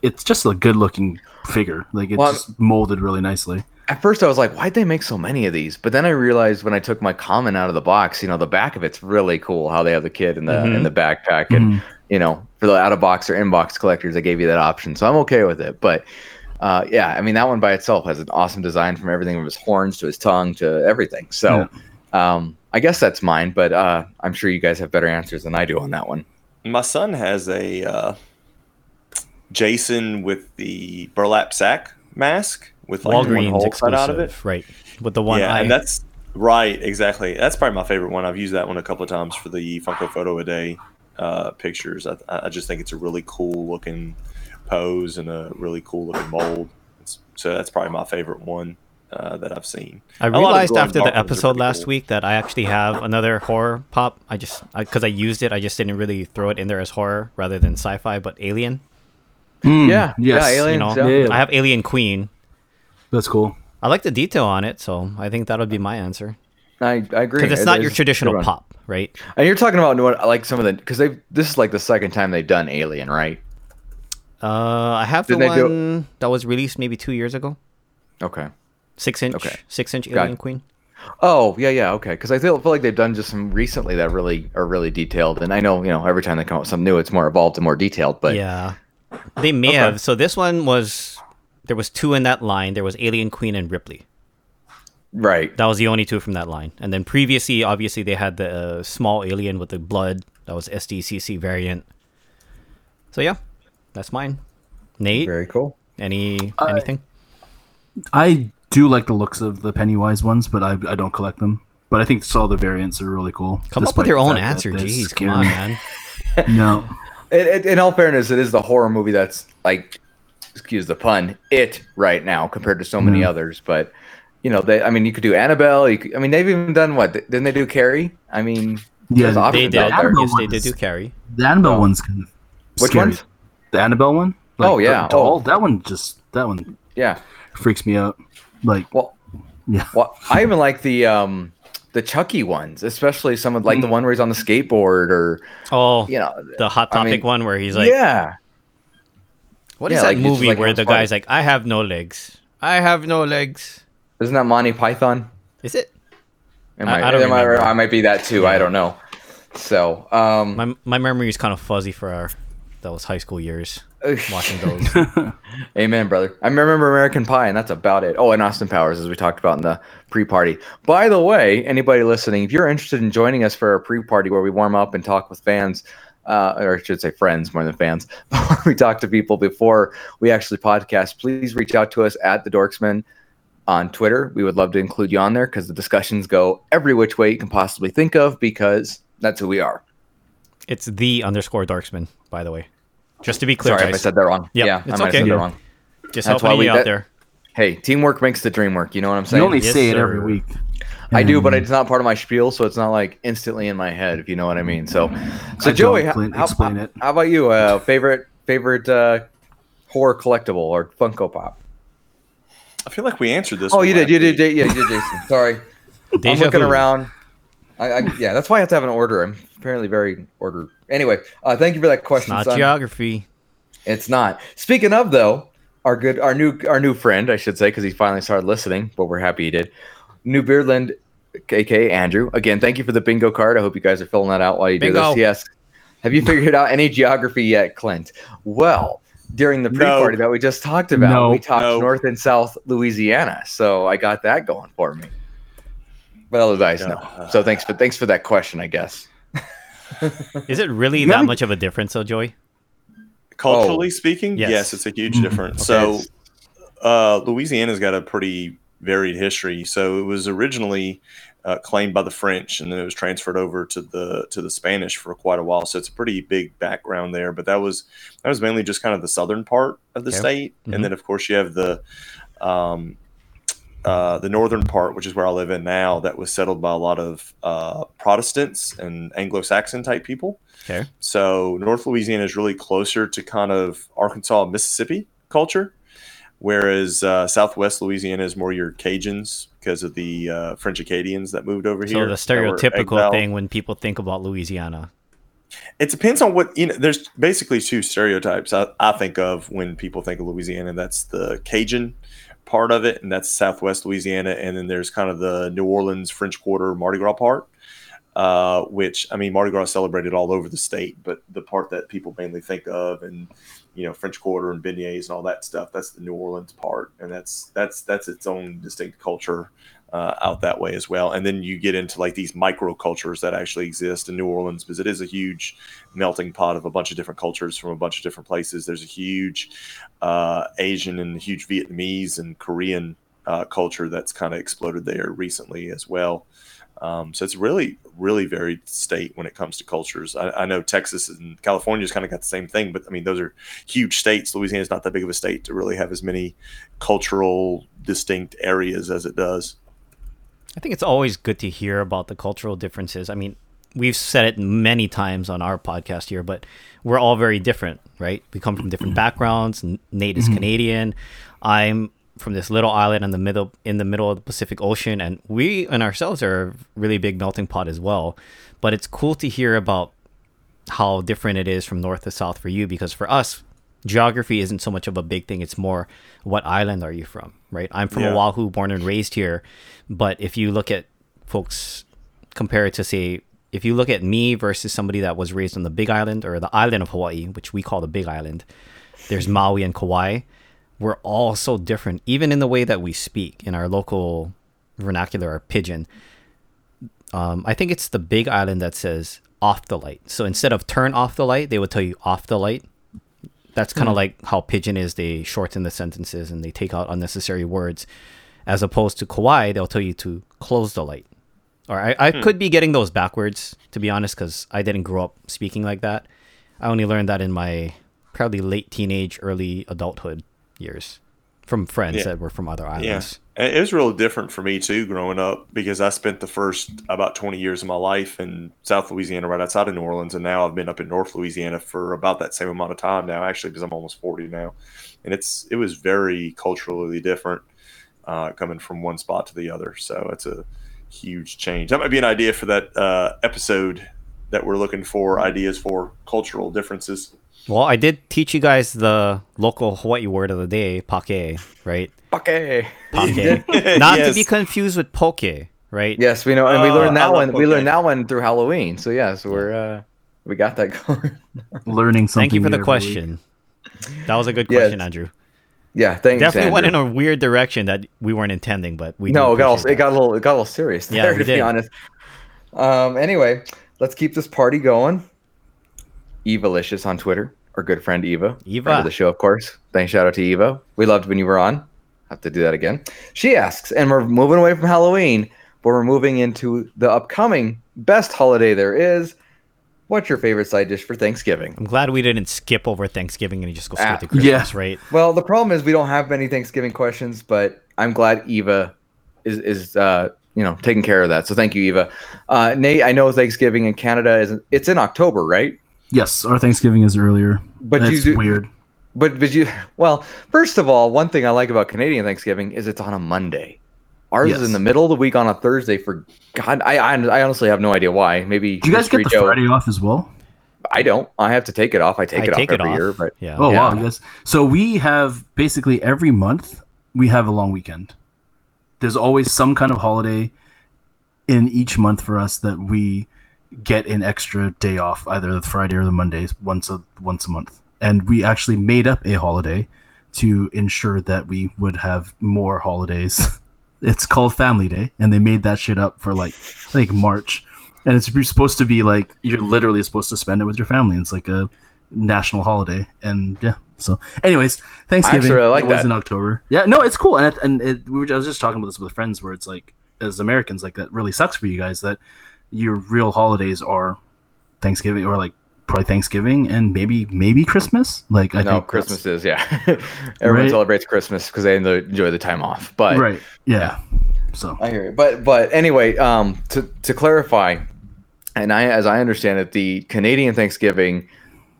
it's just a good looking figure. Like it's Well, just molded really nicely. At first, I was like, why'd they make so many of these? But then I realized when I took my common out of the box, you know, the back of it's really cool how they have the kid in the Mhm. in the backpack, and Mhm. you know, for the out of box or inbox collectors, they gave you that option, so I'm okay with it. But uh, yeah, I mean, that one by itself has an awesome design from everything from his horns to his tongue to everything. So um, I guess that's mine, but uh, I'm sure you guys have better answers than I do on that one. My son has a uh, Jason with the burlap sack mask with like one Walgreens hole cut exclusive, out of it. right? With the one yeah, eye. and that's right, exactly. That's probably my favorite one. I've used that one a couple of times for the Funko Photo a Day uh, pictures. I, I just think it's a really cool looking pose and a really cool looking mold. It's, so that's probably my favorite one uh, that I've seen. I realized after the the dark ones are episode last cool. week that I actually have another horror pop. I just because I, used it, I just didn't really throw it in there as horror rather than sci-fi, but Alien. Mm, Yeah, yes. yeah, You know, yeah. Yeah. I have Alien Queen. That's cool. I like the detail on it, so I think that'll be my answer. I, I agree. Because it's not is your traditional pop, right? And you're talking about like some of the because they this is like the second time they've done Alien, right? Uh, I have the Did they do- one that was released maybe two years ago. Okay. Six inch, Okay. six inch Alien it. Queen. Oh yeah, yeah, okay. Because I feel, feel like they've done just some recently that really are really detailed, and I know you know every time they come out with something new, it's more evolved and more detailed. But yeah, they may Okay. have. So this one was there was two in that line. There was Alien Queen and Ripley. right, That was the only two from that line. And then previously, obviously, they had the uh, small alien with the blood. That was SDCC variant. So yeah, that's mine. Nate, very cool. any I- anything? I do like the looks of the Pennywise ones, but I, I don't collect them. But I think all the variants are really cool. Come up with your own that answer. they Jeez, come on, man. No, It, it, in all fairness, it is the horror movie that's like, excuse the pun, it right now compared to so many Mhm. others. But you know, they, I mean, you could do Annabelle. You could, I mean, they've even done what? Didn't they do Carrie? I mean, yeah, There's the, They out did. there. Annabelle Yes, they did do carry. the Annabelle Oh. one's kind of Which scary. ones? The Annabelle one. Oh, the yeah. doll. Oh. That one just that one Yeah. freaks me out. Like Well, yeah, Well, I even like the um the Chucky ones, especially some of like the one where he's on the skateboard or Oh, you know. the hot I topic mean, one where he's like, yeah, "What is yeah, that like, movie like, where the guy's like, I have no legs. I have no legs." isn't that Monty Python? Is it? Am I- I, I don't am I. I might be that too. I don't know. So, um, My my memory is kind of fuzzy for our those high school years watching those. amen, brother. I remember American Pie, and that's about it. Oh, and Austin Powers, as we talked about in the pre-party. By the way, anybody listening, if you're interested in joining us for a pre-party where we warm up and talk with fans, uh, or I should say friends more than fans, before we talk to people before we actually podcast, please reach out to us at the Dorksmen on Twitter. We would love to include you on there because the discussions go every which way you can possibly think of because that's who we are. It's the underscore Dorksmen, by the way. Just to be clear, Sorry if I said that wrong. Yep, yeah, it's I might have okay. said Yeah. that wrong. Just That's why we- you out that- there. Hey, teamwork makes the dream work. You know what I'm saying? you only Yes, say it sir. every week. I do, but it's not part of my spiel, so it's not like instantly in my head, if you know what I mean. So, so I Joey, don't how, plan- how, it. how about you? Uh, favorite favorite uh, horror collectible or Funko Pop? I feel like we answered this. Oh, one you did, last you did, week. yeah, you did, Jason. Sorry, I'm looking vu. around. I, I, yeah, that's why I have to have an order. I'm apparently very ordered. Anyway, uh, thank you for that It's question, not son. geography. It's not. Speaking of though, our good, our new, our new friend, I should say, because he finally started listening, but we're happy he did. New Beardland, aka Andrew. Again, thank you for the bingo card. I hope you guys are filling that out while you do Bingo. this. Yes. Have you figured out any geography yet, Clint? Well, during the pre-party that we just talked about, No. we talked No. North and South Louisiana, so I got that going for me. But otherwise, no. Yeah. So thanks for thanks for that question. I guess. Is it really that haven't- much of a difference, though, Joey? Culturally speaking, Yes. yes. it's a huge Mhm. difference. Okay. So, uh, Louisiana's got a pretty varied history. So it was originally uh, claimed by the French, and then it was transferred over to the to the Spanish for quite a while. So it's a pretty big background there. But that was that was mainly just kind of the southern part of the Okay. state, Mhm. and then of course you have the um, uh, the northern part, which is where I live in now, that was settled by a lot of uh, Protestants and Anglo-Saxon type people. Okay. So North Louisiana is really closer to kind of Arkansas, Mississippi culture, whereas uh, Southwest Louisiana is more your Cajuns because of the uh, French Acadians that moved over So here. So the stereotypical thing when people think about Louisiana. It depends on what you know. There's basically two stereotypes I, I think of when people think of Louisiana. That's the Cajun part of it, and that's Southwest Louisiana, and then there's kind of the New Orleans French Quarter Mardi Gras part, uh, which I mean Mardi Gras celebrated all over the state, but the part that people mainly think of and you know French Quarter and beignets and all that stuff, that's the New Orleans part, and that's that's that's its own distinct culture uh, out that way as well. And then you get into like these micro cultures that actually exist in New Orleans because it is a huge melting pot of a bunch of different cultures from a bunch of different places. There's a huge uh, Asian and huge Vietnamese and Korean uh, culture that's kind of exploded there recently as well. Um, so it's really, really varied state when it comes to cultures. I, I know Texas and California's kind of got the same thing, but I mean those are huge states. Louisiana's not that big of a state to really have as many cultural distinct areas as it does. I think it's always good to hear about the cultural differences. I mean, we've said it many times on our podcast here, but we're all very different, right? We come from different backgrounds. Nate is Canadian. I'm from this little island in the middle in the middle of the Pacific Ocean, and we and ourselves are a really big melting pot as well. But it's cool to hear about how different it is from north to south for you, because for us, geography isn't so much of a big thing. It's more what island are you from, right? I'm from Yeah. Oahu, born and raised here. But if you look at folks compare it to say if you look at me versus somebody that was raised on the big island or the island of Hawaii, which we call the big island, there's Maui and Kauai. We're all so different, even in the way that we speak in our local vernacular, our pidgin. Um, I think it's the big island that says off the light. So instead of turn off the light, they would tell you off the light. That's kind of like how pidgin is. They shorten the sentences and they take out unnecessary words. As opposed to Kauai, they'll tell you to close the light. Or I, I could be getting those backwards, to be honest, because I didn't grow up speaking like that. I only learned that in my probably late teenage, early adulthood years from friends Yeah. that were from other islands. And it was really different for me too growing up because I spent the first about 20 years of my life in South Louisiana, right outside of New Orleans, and now I've been up in North Louisiana for about that same amount of time now, actually, because I'm almost 40 now, and it's it was very culturally different uh, coming from one spot to the other. So it's a huge change. That might be an idea for that uh, episode that we're looking for ideas for cultural differences. Well, I did teach you guys the local Hawaii word of the day, pake, right? Okay. Pake. Not to be confused with poke, right? Yes, we know, and we Oh, learned that love one. We learned that one through Halloween. So yes, we're uh, we got that going. Learning something. Thank you for the new every week. question. That was a good Yes. question, Andrew. yeah, thanks. Definitely went in a weird direction that we weren't intending, but we no, it got all, appreciate it got a little it got a little serious. Yeah, there, we to did. be honest. Um. Anyway, let's keep this party going. Eva Licious on Twitter, our good friend Eva. Eva. friend of the show, of course. Thanks, shout out to Eva. We loved when you were on. Have to do that again. She asks, and we're moving away from Halloween, but we're moving into the upcoming best holiday there is. What's your favorite side dish for Thanksgiving? I'm glad we didn't skip over Thanksgiving and just go straight Ah, to Christmas, yeah. right? Well, the problem is we don't have many Thanksgiving questions, but I'm glad Eva is is uh, you know taking care of that. So thank you, Eva. Uh, Nate, I know Thanksgiving in Canada is it's in October, right? Yes, our Thanksgiving is earlier. But But you do- weird. But but you well, first of all, one thing I like about Canadian Thanksgiving is it's on a Monday. Ours is in the middle of the week on a Thursday. For God, I I, I honestly have no idea why. Maybe Do you guys get History the Joe- Friday off as well? I don't. I have to take it off. I take I it take off it every off. year, but Yeah. Oh Yeah. wow, yes. So we have basically every month we have a long weekend. There's always some kind of holiday in each month for us that we get an extra day off, either the Friday or the Mondays, once a once a month. And we actually made up a holiday to ensure that we would have more holidays. It's called Family Day, and they made that shit up for like like March. And it's you're supposed to be like you're literally supposed to spend it with your family. It's like a national holiday, and yeah. So, anyways, Thanksgiving really like it was that. in October. Yeah, no, it's cool, and it, and it, we were. I was just talking about this with friends, where it's like, as Americans, like that really sucks for you guys that your real holidays are Thanksgiving or like probably Thanksgiving and maybe maybe Christmas. Like I no, think Christmas is yeah. Everyone Right? celebrates Christmas because they enjoy the time off. But right? Yeah. So I hear you. But but anyway, um, to to clarify, and I as I understand it, the Canadian Thanksgiving,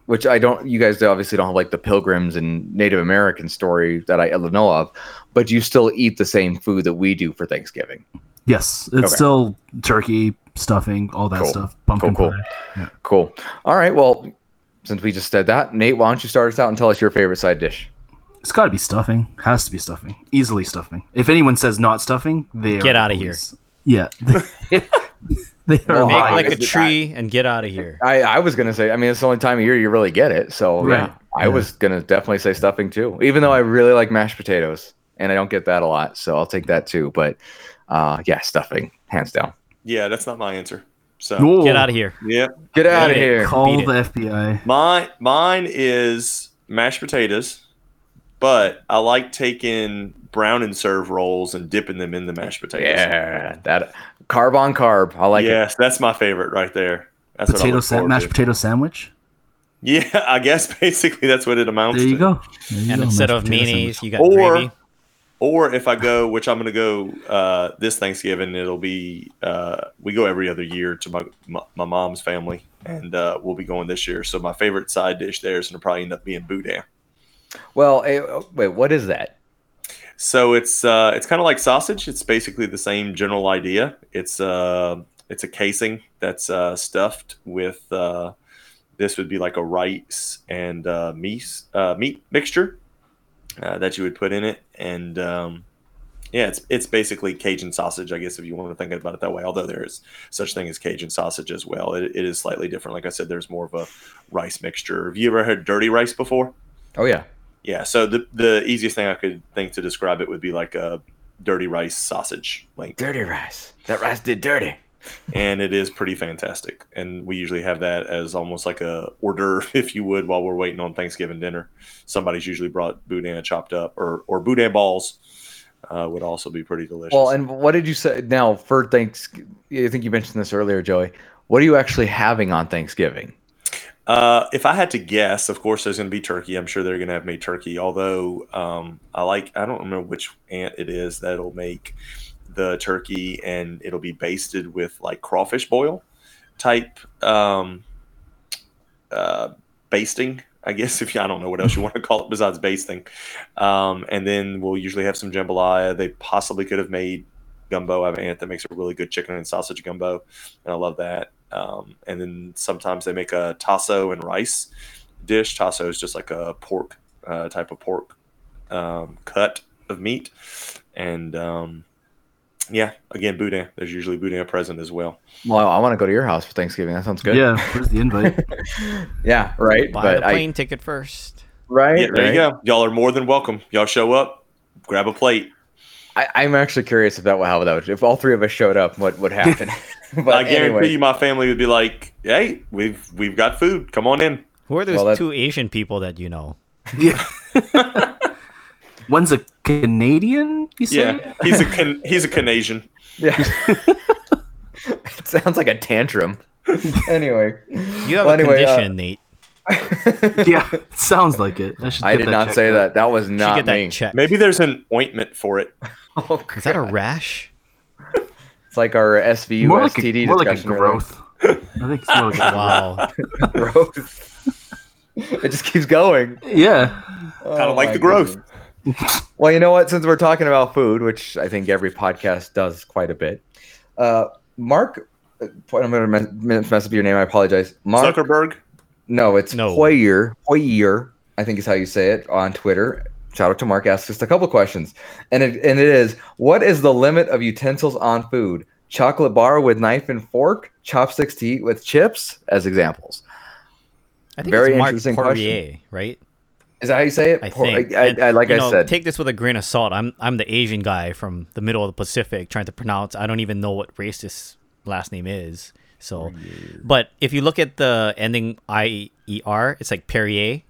which I don't, you guys obviously don't have like the Pilgrims and Native American story that I know of, but you still eat the same food that we do for Thanksgiving. Yes, it's Okay. still turkey, stuffing, all that Cool. stuff. Pumpkin Cool, pie. Cool. All right. Well, since we just said that, Nate, why don't you start us out and tell us your favorite side dish? It's got to be stuffing. Has to be stuffing. Easily stuffing. If anyone says not stuffing, they Get out of here. Yeah. they are Make like a Is it- tree and get out of here. I, I was gonna say. I mean, it's the only time of year you really get it. So Right. yeah, I Yeah. was gonna definitely say stuffing too. Even though I really like mashed potatoes, and I don't get that a lot, so I'll take that too. But uh, yeah, stuffing, hands down. Yeah, that's not my answer. So Whoa. Get out of here. yeah, Get out of here. Call Beat the FBI. mine mine is mashed potatoes, but I like taking brown and serve rolls and dipping them in the mashed potatoes. Yeah, that carb on carb. I like it. yes, that's my favorite right there. That's what I Potato look sa- mashed to. potato sandwich. Yeah, I guess basically that's what it amounts There you to. go. There you And go, instead of potato mayonnaise, sandwich. you got Or- gravy. Or if I go, which I'm going to go uh, this Thanksgiving, it'll be uh, we go every other year to my my, my mom's family, and uh, we'll be going this year. So my favorite side dish there is going to probably end up being boudin. Well, eh, wait, what is that? So it's uh, it's kind of like sausage. It's basically the same general idea. It's uh, it's a casing that's uh, stuffed with uh, this would be like a rice and uh, meat uh, meat mixture uh, that you would put in it, and um, yeah, it's it's basically Cajun sausage, I guess, if you want to think about it that way. Although there is such thing as Cajun sausage as well, it, it is slightly different. Like I said, there's more of a rice mixture. Have you ever had dirty rice before? Oh yeah, Yeah, so the the easiest thing I could think to describe it would be like a dirty rice sausage Like dirty rice. That rice did dirty. And it is pretty fantastic. And we usually have that as almost like a order, if you would, while we're waiting on Thanksgiving dinner. Somebody's usually brought boudin chopped up, or or boudin balls uh, would also be pretty delicious. Well, and what did you say now for Thanksgiving? I think you mentioned this earlier, Joey. What are you actually having on Thanksgiving? Uh, if I had to guess, of course, there's going to be turkey. I'm sure they're going to have made turkey. Although um, I like, I don't remember which aunt it is that'll make the turkey, and it'll be basted with like crawfish boil type um, uh, basting. I guess if you, I don't know what else you want to call it besides basting. Um, and then we'll usually have some jambalaya. They possibly could have made gumbo. I have an aunt that makes a really good chicken and sausage gumbo, and I love that. Um, and then sometimes they make a tasso and rice dish. Tasso is just like a pork uh, type of pork um, cut of meat, and um, yeah, again boudin. There's usually boudin present as well. Well, I want to go to your house for Thanksgiving. That sounds good. Yeah, where's the invite? yeah, right. Buy but the I, plane ticket first. right, Yeah, there right. you go. Y'all are more than welcome. Y'all show up, grab a plate. I, I'm actually curious if that would how that would if all three of us showed up, what would happen? but I guarantee anyway, you, my family would be like, "Hey, we've we've got food. Come on in." Who are those Well, two Asian people that you know? yeah. One's a Canadian, you say? Yeah, he's a can- he's a Canadian. yeah, it sounds like a tantrum. anyway, You have Well, a anyway, uh, condition, Nate. yeah, sounds like it. I, I did not say out. that. That was not get me. checked. Maybe there's an ointment for it. Oh, Is that a rash? It's like our SVU More like, STD a, more like a discussion earlier. growth. I think it's more like a Wow. growth. it just keeps going. Yeah. Oh Kinda like the growth. goodness. well, you know what? Since we're talking about food, which I think every podcast does quite a bit, uh, Mark, uh, I'm going to mess, mess up your name. I apologize. Mark, Zuckerberg. no, it's No. Hoyer. Hoyer, I think is how you say it on Twitter. Shout out to Mark. Asks just a couple questions, and it and it is: What is the limit of utensils on food? Chocolate bar with knife and fork, chopsticks to eat with chips, as examples. I think Very it's Mark interesting Poirier, right? Is that how you say it? I think. I, And, I, like you I know, said, take this with a grain of salt. I'm I'm the Asian guy from the middle of the Pacific trying to pronounce. I don't even know what race this last name is. So, but if you look at the ending I E R, it's like Perrier.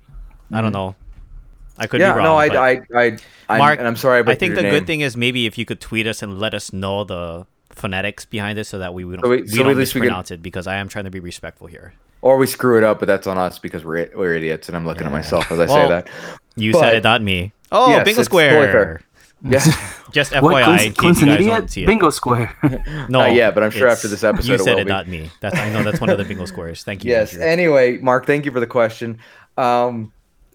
I don't know. I could Mm-hmm. yeah, be wrong. no, I, I, I, I, Mark, and I'm sorry. I, I think the name. good thing is maybe if you could tweet us and let us know the phonetics behind it, so that we, we don't So we- we, so don't we can- mispronounce it because I am trying to be respectful here. Or we screw it up, but that's on us because we're we're idiots, and I'm looking at myself as I say that. You But- said it, not me. Oh, Yes, bingo it's totally square. fair. Yeah, Just FYI, What? in Quinn's, case Quinn's you an guys don't idiot? Bingo square. No, Not yet, but I'm sure after this episode you it said will it, be. not me. That's I know that's one of the bingo squares. Thank you. yes. Andrew. Anyway, Mark, thank you for the question. Um,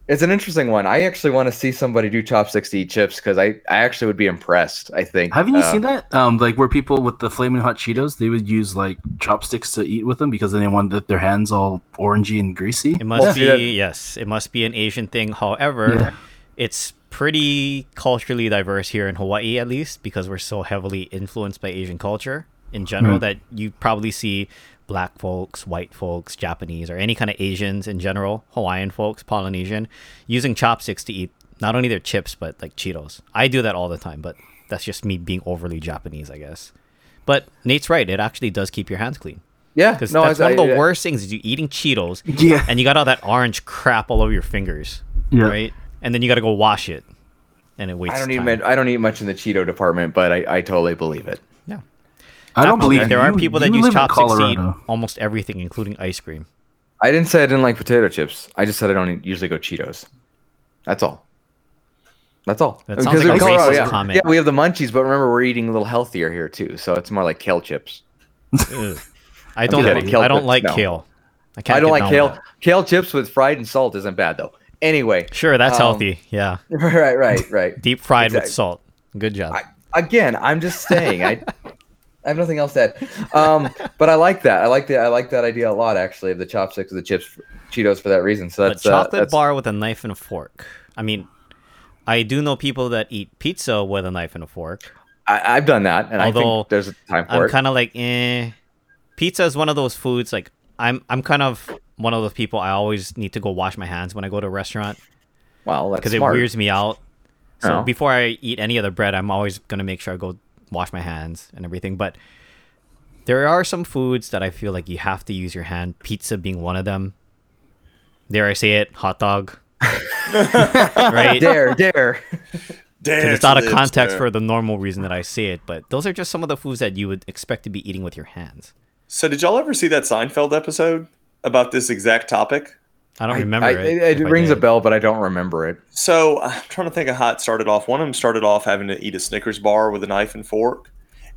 It's an interesting one. I actually want to see somebody do top sixty chips because I, I actually would be impressed. I think. Haven't you Uh, seen that? Um, like where people with the flaming hot Cheetos, they would use like chopsticks to eat with them because then they wanted their hands all orangey and greasy. It must Well, be see yes, it must be an Asian thing. However, Yeah. it's pretty culturally diverse here in Hawaii, at least, because we're so heavily influenced by Asian culture in general Right. that you probably see black folks, white folks, Japanese, or any kind of Asians in general, Hawaiian folks, Polynesian, using chopsticks to eat not only their chips but like Cheetos. I do that all the time, but that's just me being overly Japanese, I guess. But Nate's right; it actually does keep your hands clean Yeah, because no, that's I- one of the I- worst things is you eating Cheetos Yeah, and you got all that orange crap all over your fingers, yeah. right? And then you got to go wash it, and it wastes. I don't eat time. much, I don't eat much in the Cheeto department, but I, I totally believe it. Yeah, I don't Definitely. believe there are you- people that use live in chopsticks to eat almost everything, including ice cream. I didn't say I didn't like potato chips. I just said I don't usually go Cheetos. That's all. That's all. That sounds Because like a Colorado, racist yeah. comment. Yeah, we have the munchies, but remember we're eating a little healthier here too, so it's more like kale chips. I don't. kidding. like- Kale I don't chips, like no. kale. I can't. I don't like kale. that. Kale chips with fried and salt isn't bad though. Anyway, Sure, that's Um, healthy. Yeah, right, right, right. deep fried with salt. Good job. I, again, I'm just saying. I, I have nothing else to add. Um, but I like that. I like the I like that idea a lot actually of the chopsticks of the chips, Cheetos for that reason. So that's a chocolate that's- bar with a knife and a fork. I mean, I do know people that eat pizza with a knife and a fork. I, I've done that, and I Although, think there's a time for it. I'm kind of like, eh. Pizza is one of those foods. Like, I'm I'm kind of one of those people. I always need to go wash my hands when I go to a restaurant well, that's because it weirds me out. So Oh. before I eat any other bread, I'm always gonna make sure I go wash my hands and everything. But there are some foods that I feel like you have to use your hand. Pizza being one of them. Dare I say it? Hot dog. right? Dare, dare. Damn, it's out of context for the normal reason that I say it, but those are just some of the foods that you would expect to be eating with your hands. So, did y'all ever see that Seinfeld episode about this exact topic? I don't I- remember I- it. It, if I rings a bell, but I don't remember it. So, I'm trying to think of how it started off. One of them started off having to eat a Snickers bar with a knife and fork.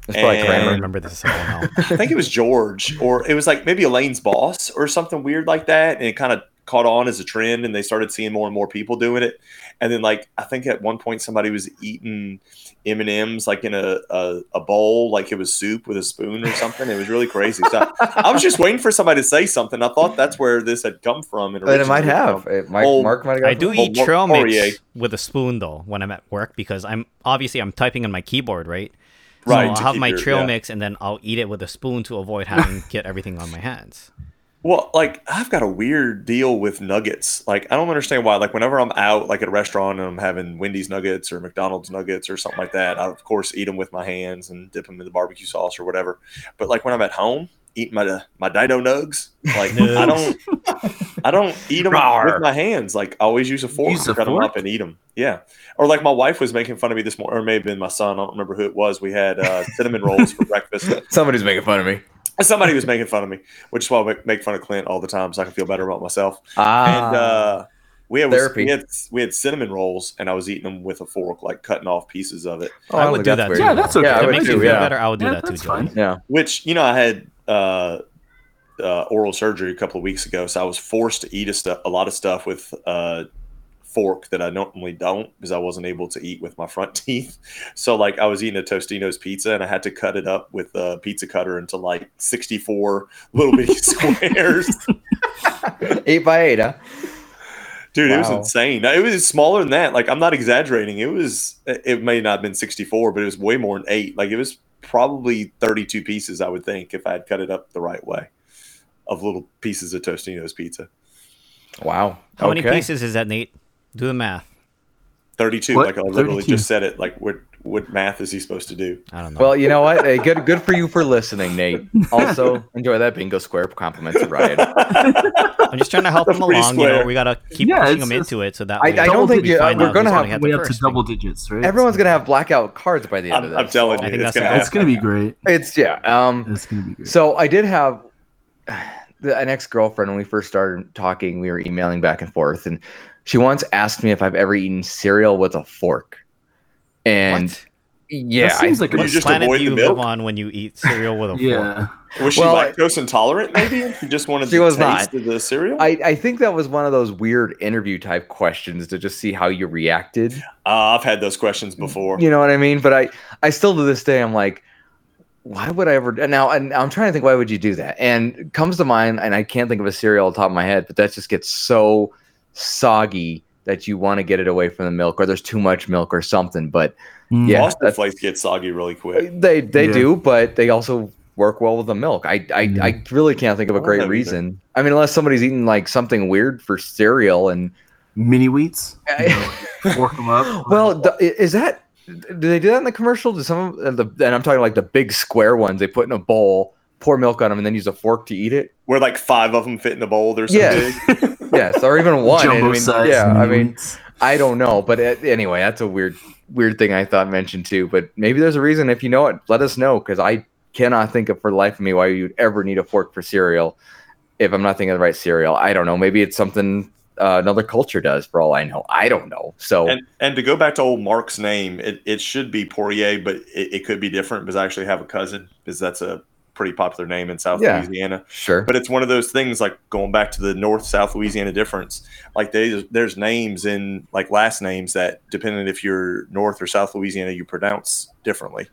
It's probably And- I remember this at all now. I think it was George, or it was like maybe Elaine's boss or something weird like that. And it kind of caught on as a trend, and they started seeing more and more people doing it. And then, like, I think at one point somebody was eating M and M's like in a, a a bowl, like it was soup with a spoon or something. It was really crazy. So I was just waiting for somebody to say something. I thought that's where this had come from. And um, it might have. It might, Oh, Mark might have. got I do from- eat oh, Mar- oh, trail Poirier. mix with a spoon though when I'm at work because I'm obviously I'm typing on my keyboard, right? Right, So to I'll have keep my your- trail yeah. mix and then I'll eat it with a spoon to avoid having get everything on my hands. Well, like I've got a weird deal with nuggets. Like I don't understand why. Like whenever I'm out, like at a restaurant, and I'm having Wendy's nuggets or McDonald's nuggets or something like that, I of course eat them with my hands and dip them in the barbecue sauce or whatever. But like when I'm at home, eating my my Dino nugs, like I don't, I don't eat them Rawr. with my hands. Like I always use a fork Use to a cut them up and eat them. Yeah. Or like my wife was making fun of me this morning, or maybe my son. I don't remember who it was. We had uh, cinnamon rolls for breakfast. Somebody's making fun of me. Somebody was making fun of me, which is why I make- make fun of Clint all the time, so I can feel better about myself. Ah, And uh, we had Therapy. we had we had cinnamon rolls, and I was eating them with a fork, like cutting off pieces of it. Oh, I don't would do that too. Yeah, that's okay. Yeah, I it would makes too, you feel yeah. better, I would do Yeah, that too. that's Joey. fine. Yeah. Which you know, I had uh, uh, oral surgery a couple of weeks ago, so I was forced to eat a, stu- a lot of stuff with a fork that I normally don't because I wasn't able to eat with my front teeth. So like I was eating a Totino's pizza and I had to cut it up with a pizza cutter into like sixty four little bitty squares. Eight by eight, huh? Dude, it was insane. It was smaller than that. Like I'm not exaggerating. It was. It may not have been 64, but it was way more than eight. Like it was probably 32 pieces. I would think if I had cut it up the right way, of little pieces of Totino's pizza. Wow. How many pieces is that, Nate? Do the math. 32. What? Like I literally 32. just said it. Like what? What math is he supposed to do? I don't know. Well, you know what? Hey, good, good for you for listening, Nate. Also, enjoy that bingo square. compliment to Ryan. I'm just trying to help The him free along. You know, we gotta keep Yeah, pushing it's- him it's- into it so that I- I don't think we you- find we're gonna have- had We the up to double digits, right? Everyone's gonna have blackout cards by the end I'm, of this. I'm telling I you, think it's gonna a- It's gonna be great. It's yeah. Um, It's gonna be great. So I did have the- an ex girlfriend when we first started talking. We were emailing back and forth, and she once asked me if I've ever eaten cereal with a fork. And What? Yeah, That seems I- like a You What just planet avoid do the you milk? live on when you eat cereal with a fork? Was she Well, I- lactose intolerant? Maybe she just wanted She to was taste not. of the cereal. I, I think that was one of those weird interview type questions to just see how you reacted. Uh, I've had those questions before. You know what I mean? But I, I still to this day, I'm like, why would I ever? Now, and I'm trying to think, why would you do that? And it comes to mind, and I can't think of a cereal on top of my head, but that just gets so soggy that you want to get it away from the milk, or there's too much milk or something. But Mm. Yeah, Frosted that's- Flakes get soggy really quick. they they Yeah. do, but they also work well with the milk. I I, Yeah. I really can't think of a great have either. reason. I mean, unless somebody's eating like something weird for cereal and mini wheats. You know, like, fork them up. Well, the, is that do they do that in the commercial? Do some of the and I'm talking like the big square ones they put in a bowl, pour milk on them, and then use a fork to eat it? Where like five of them fit in a bowl. They're so Yes. big. Yes, or even one. I mean, size. yeah, I mean. I don't know, but it, anyway, that's a weird weird thing I thought mentioned too. But maybe there's a reason. If you know it, let us know because I cannot think of for the life of me why you'd ever need a fork for cereal. If I'm not thinking of the right cereal, I don't know. Maybe it's something uh, another culture does. For all I know, I don't know. So And and to go back to old Mark's name, it, it should be Poirier, but it, it could be different because I actually have a cousin because that's a pretty popular name in South Yeah. Louisiana. sure, But it's one of those things like going back to the North South Louisiana difference. Like they, there's names in like last names that depending if you're North or South Louisiana, you pronounce differently.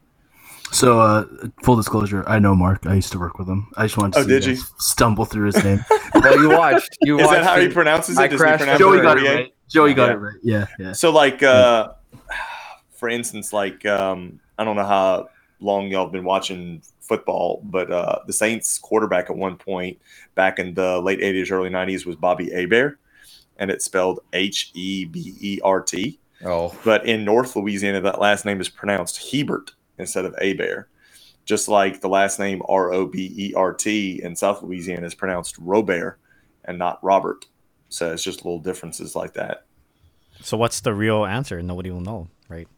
So, uh, full disclosure, I know Mark. I used to work with him. I just wanted to Oh, see did you you? stumble through his name. well, you watched. You Is watched. that how he it. pronounces I it? Does he crashed pronounce Joey it got it Poirier? right. Joey got Yeah. it right. Yeah, yeah. So like uh for instance, like um I don't know how long y'all have been watching football, but uh the Saints quarterback at one point back in the late 80s, early 90s was Bobby Abear, and it's spelled H E B E R T. Oh, But in North Louisiana, that last name is pronounced Hebert instead of Abear. Just like the last name R O B E R T in South Louisiana is pronounced Robert and not Robert. So it's just little differences like that. So what's the real answer? Nobody will know, right?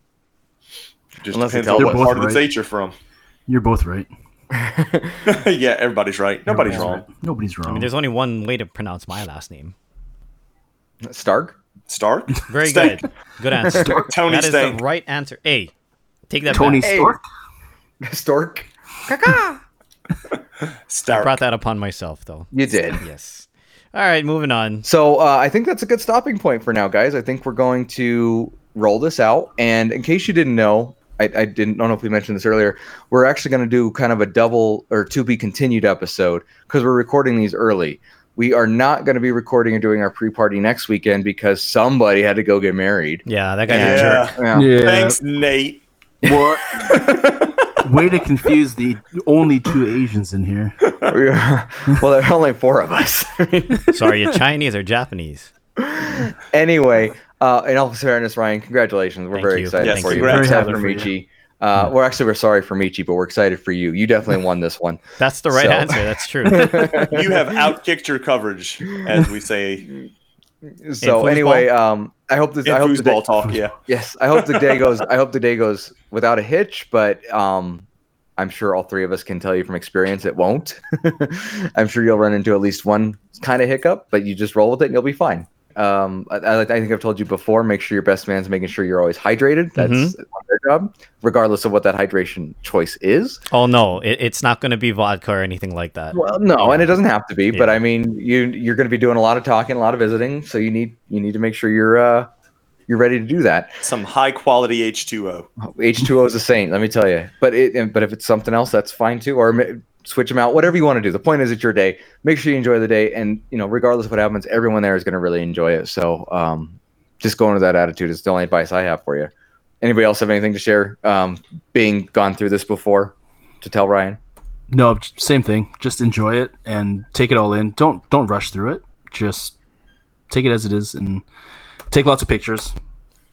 Just Unless they depends tell on us. what They're part of the state you're from. You're both right. yeah, everybody's right. Nobody's Everyone's wrong. right. Nobody's wrong. I mean, there's only one way to pronounce my last name. Stark. Stark? Very Stank. good. Good answer. Tony That is Stank. the right answer. Hey, take that Tony back. Hey. Stark. Stork. I Stark. brought that upon myself, though. You did. Yes. All right, moving on. So uh, I think that's a good stopping point for now, guys. I think we're going to roll this out. And in case you didn't know, I, I didn't don't know if we mentioned this earlier. We're actually going to do kind of a double or to be continued episode because we're recording these early. We are not going to be recording or doing our pre-party next weekend because somebody had to go get married. Yeah, that guy's a jerk. Yeah. Yeah. Yeah. Thanks, Nate. What? Way to confuse the only two Asians in here. We are- well, there are only four of us. Sorry, you Chinese or Japanese? anyway, uh, in all fairness, Ryan, congratulations. We're Thank very you. excited Yes, for you. congrats. We're excited for happy for Michi. Uh, We're actually we're sorry for Michi, but we're excited for you. You definitely won this one. That's the right So- answer. That's true. You have outkicked your coverage, as we say So anyway, um, I hope this. I hope the day, foosball talk. Yeah. yes, I hope the day goes. I hope the day goes without a hitch, but um, I'm sure all three of us can tell you from experience it won't. I'm sure you'll run into at least one kind of hiccup, but you just roll with it and you'll be fine. Um, I, I I think I've told you before. Make sure your best man's making sure you're always hydrated. That's Mhm. their job, regardless of what that hydration choice is. oh no, it, it's not going to be vodka or anything like that. Well, no, and it doesn't have to be, but I mean, you you're going to be doing a lot of talking, a lot of visiting, so you need you need to make sure you're uh you're ready to do that. Some high quality H2O. H2O is a saint, let me tell you. But it but if it's something else, that's fine too, or ma- switch them out, whatever you want to do. The point is, it's your day. Make sure you enjoy the day, and you know, regardless of what happens, everyone there is going to really enjoy it. So, um, just go into that attitude is the only advice I have for you. Anybody else have anything to share? Um, being gone through this before, to tell Ryan. No, same thing. Just enjoy it and take it all in. Don't don't rush through it. Just take it as it is and take lots of pictures.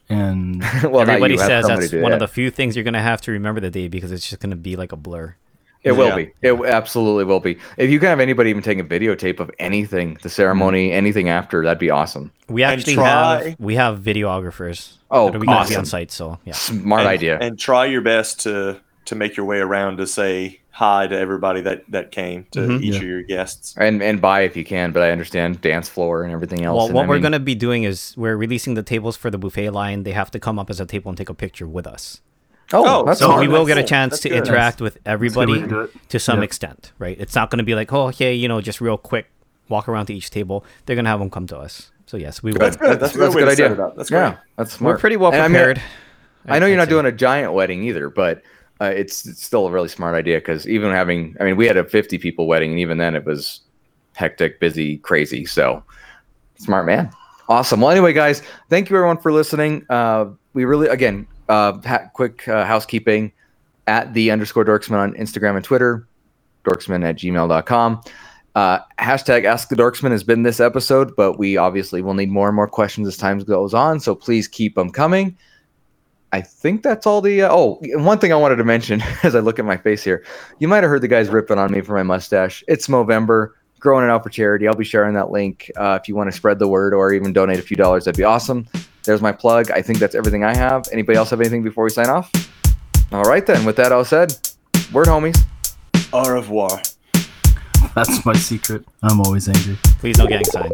And well, Everybody you, says that's do one of the few things you're going to have to remember the day because it's just going to be like a blur. It will Yeah. be. It absolutely will be. If you can have anybody even take a videotape of anything, the ceremony, anything after, that'd be awesome. We actually try- have we have videographers. Oh, that are going to be on site. So yeah, Smart and, idea. And try your best to to make your way around to say hi to everybody that that came to Mhm. each Yeah. of your guests. and and buy if you can, but I understand dance floor and everything else. Well, what I we're mean- going to be doing is we're releasing the tables for the buffet line. They have to come up as a table and take a picture with us. Oh, Oh, that's So smart. we will get a chance That's to good. interact with That's a everybody to to some Yeah. extent, right? It's not going to be like, oh, okay, you know, just real quick, walk around to each table. They're going to have them come to us. So yes, we will. That's good. That's, a good way to set it up. That's great. yeah, that's smart. We're pretty well And I mean, prepared. I know you're not say. doing a giant wedding either, but uh, it's, it's still a really smart idea because even having, I mean, we had a 50 people wedding, and even then it was hectic, busy, crazy. So smart man. Awesome. Well, anyway, guys, thank you everyone for listening. Uh, we really, again, uh, ha- quick uh, housekeeping at the underscore dorksmen on Instagram and Twitter, dorksmen at gmail.com. Uh, hashtag ask the dorksmen has been this episode, but we obviously will need more and more questions as time goes on. So please keep them coming. I think that's all the. Uh, oh, one thing I wanted to mention as I look at my face here, you might have heard the guys ripping on me for my mustache. It's Movember, growing it out for charity. I'll be sharing that link uh, if you want to spread the word or even donate a few dollars. That'd be awesome. There's my plug. I think that's everything I have. Anybody else have anything before we sign off? All right then. With that all said, word homies. Au revoir. That's my secret. I'm always angry. Please no gang signs.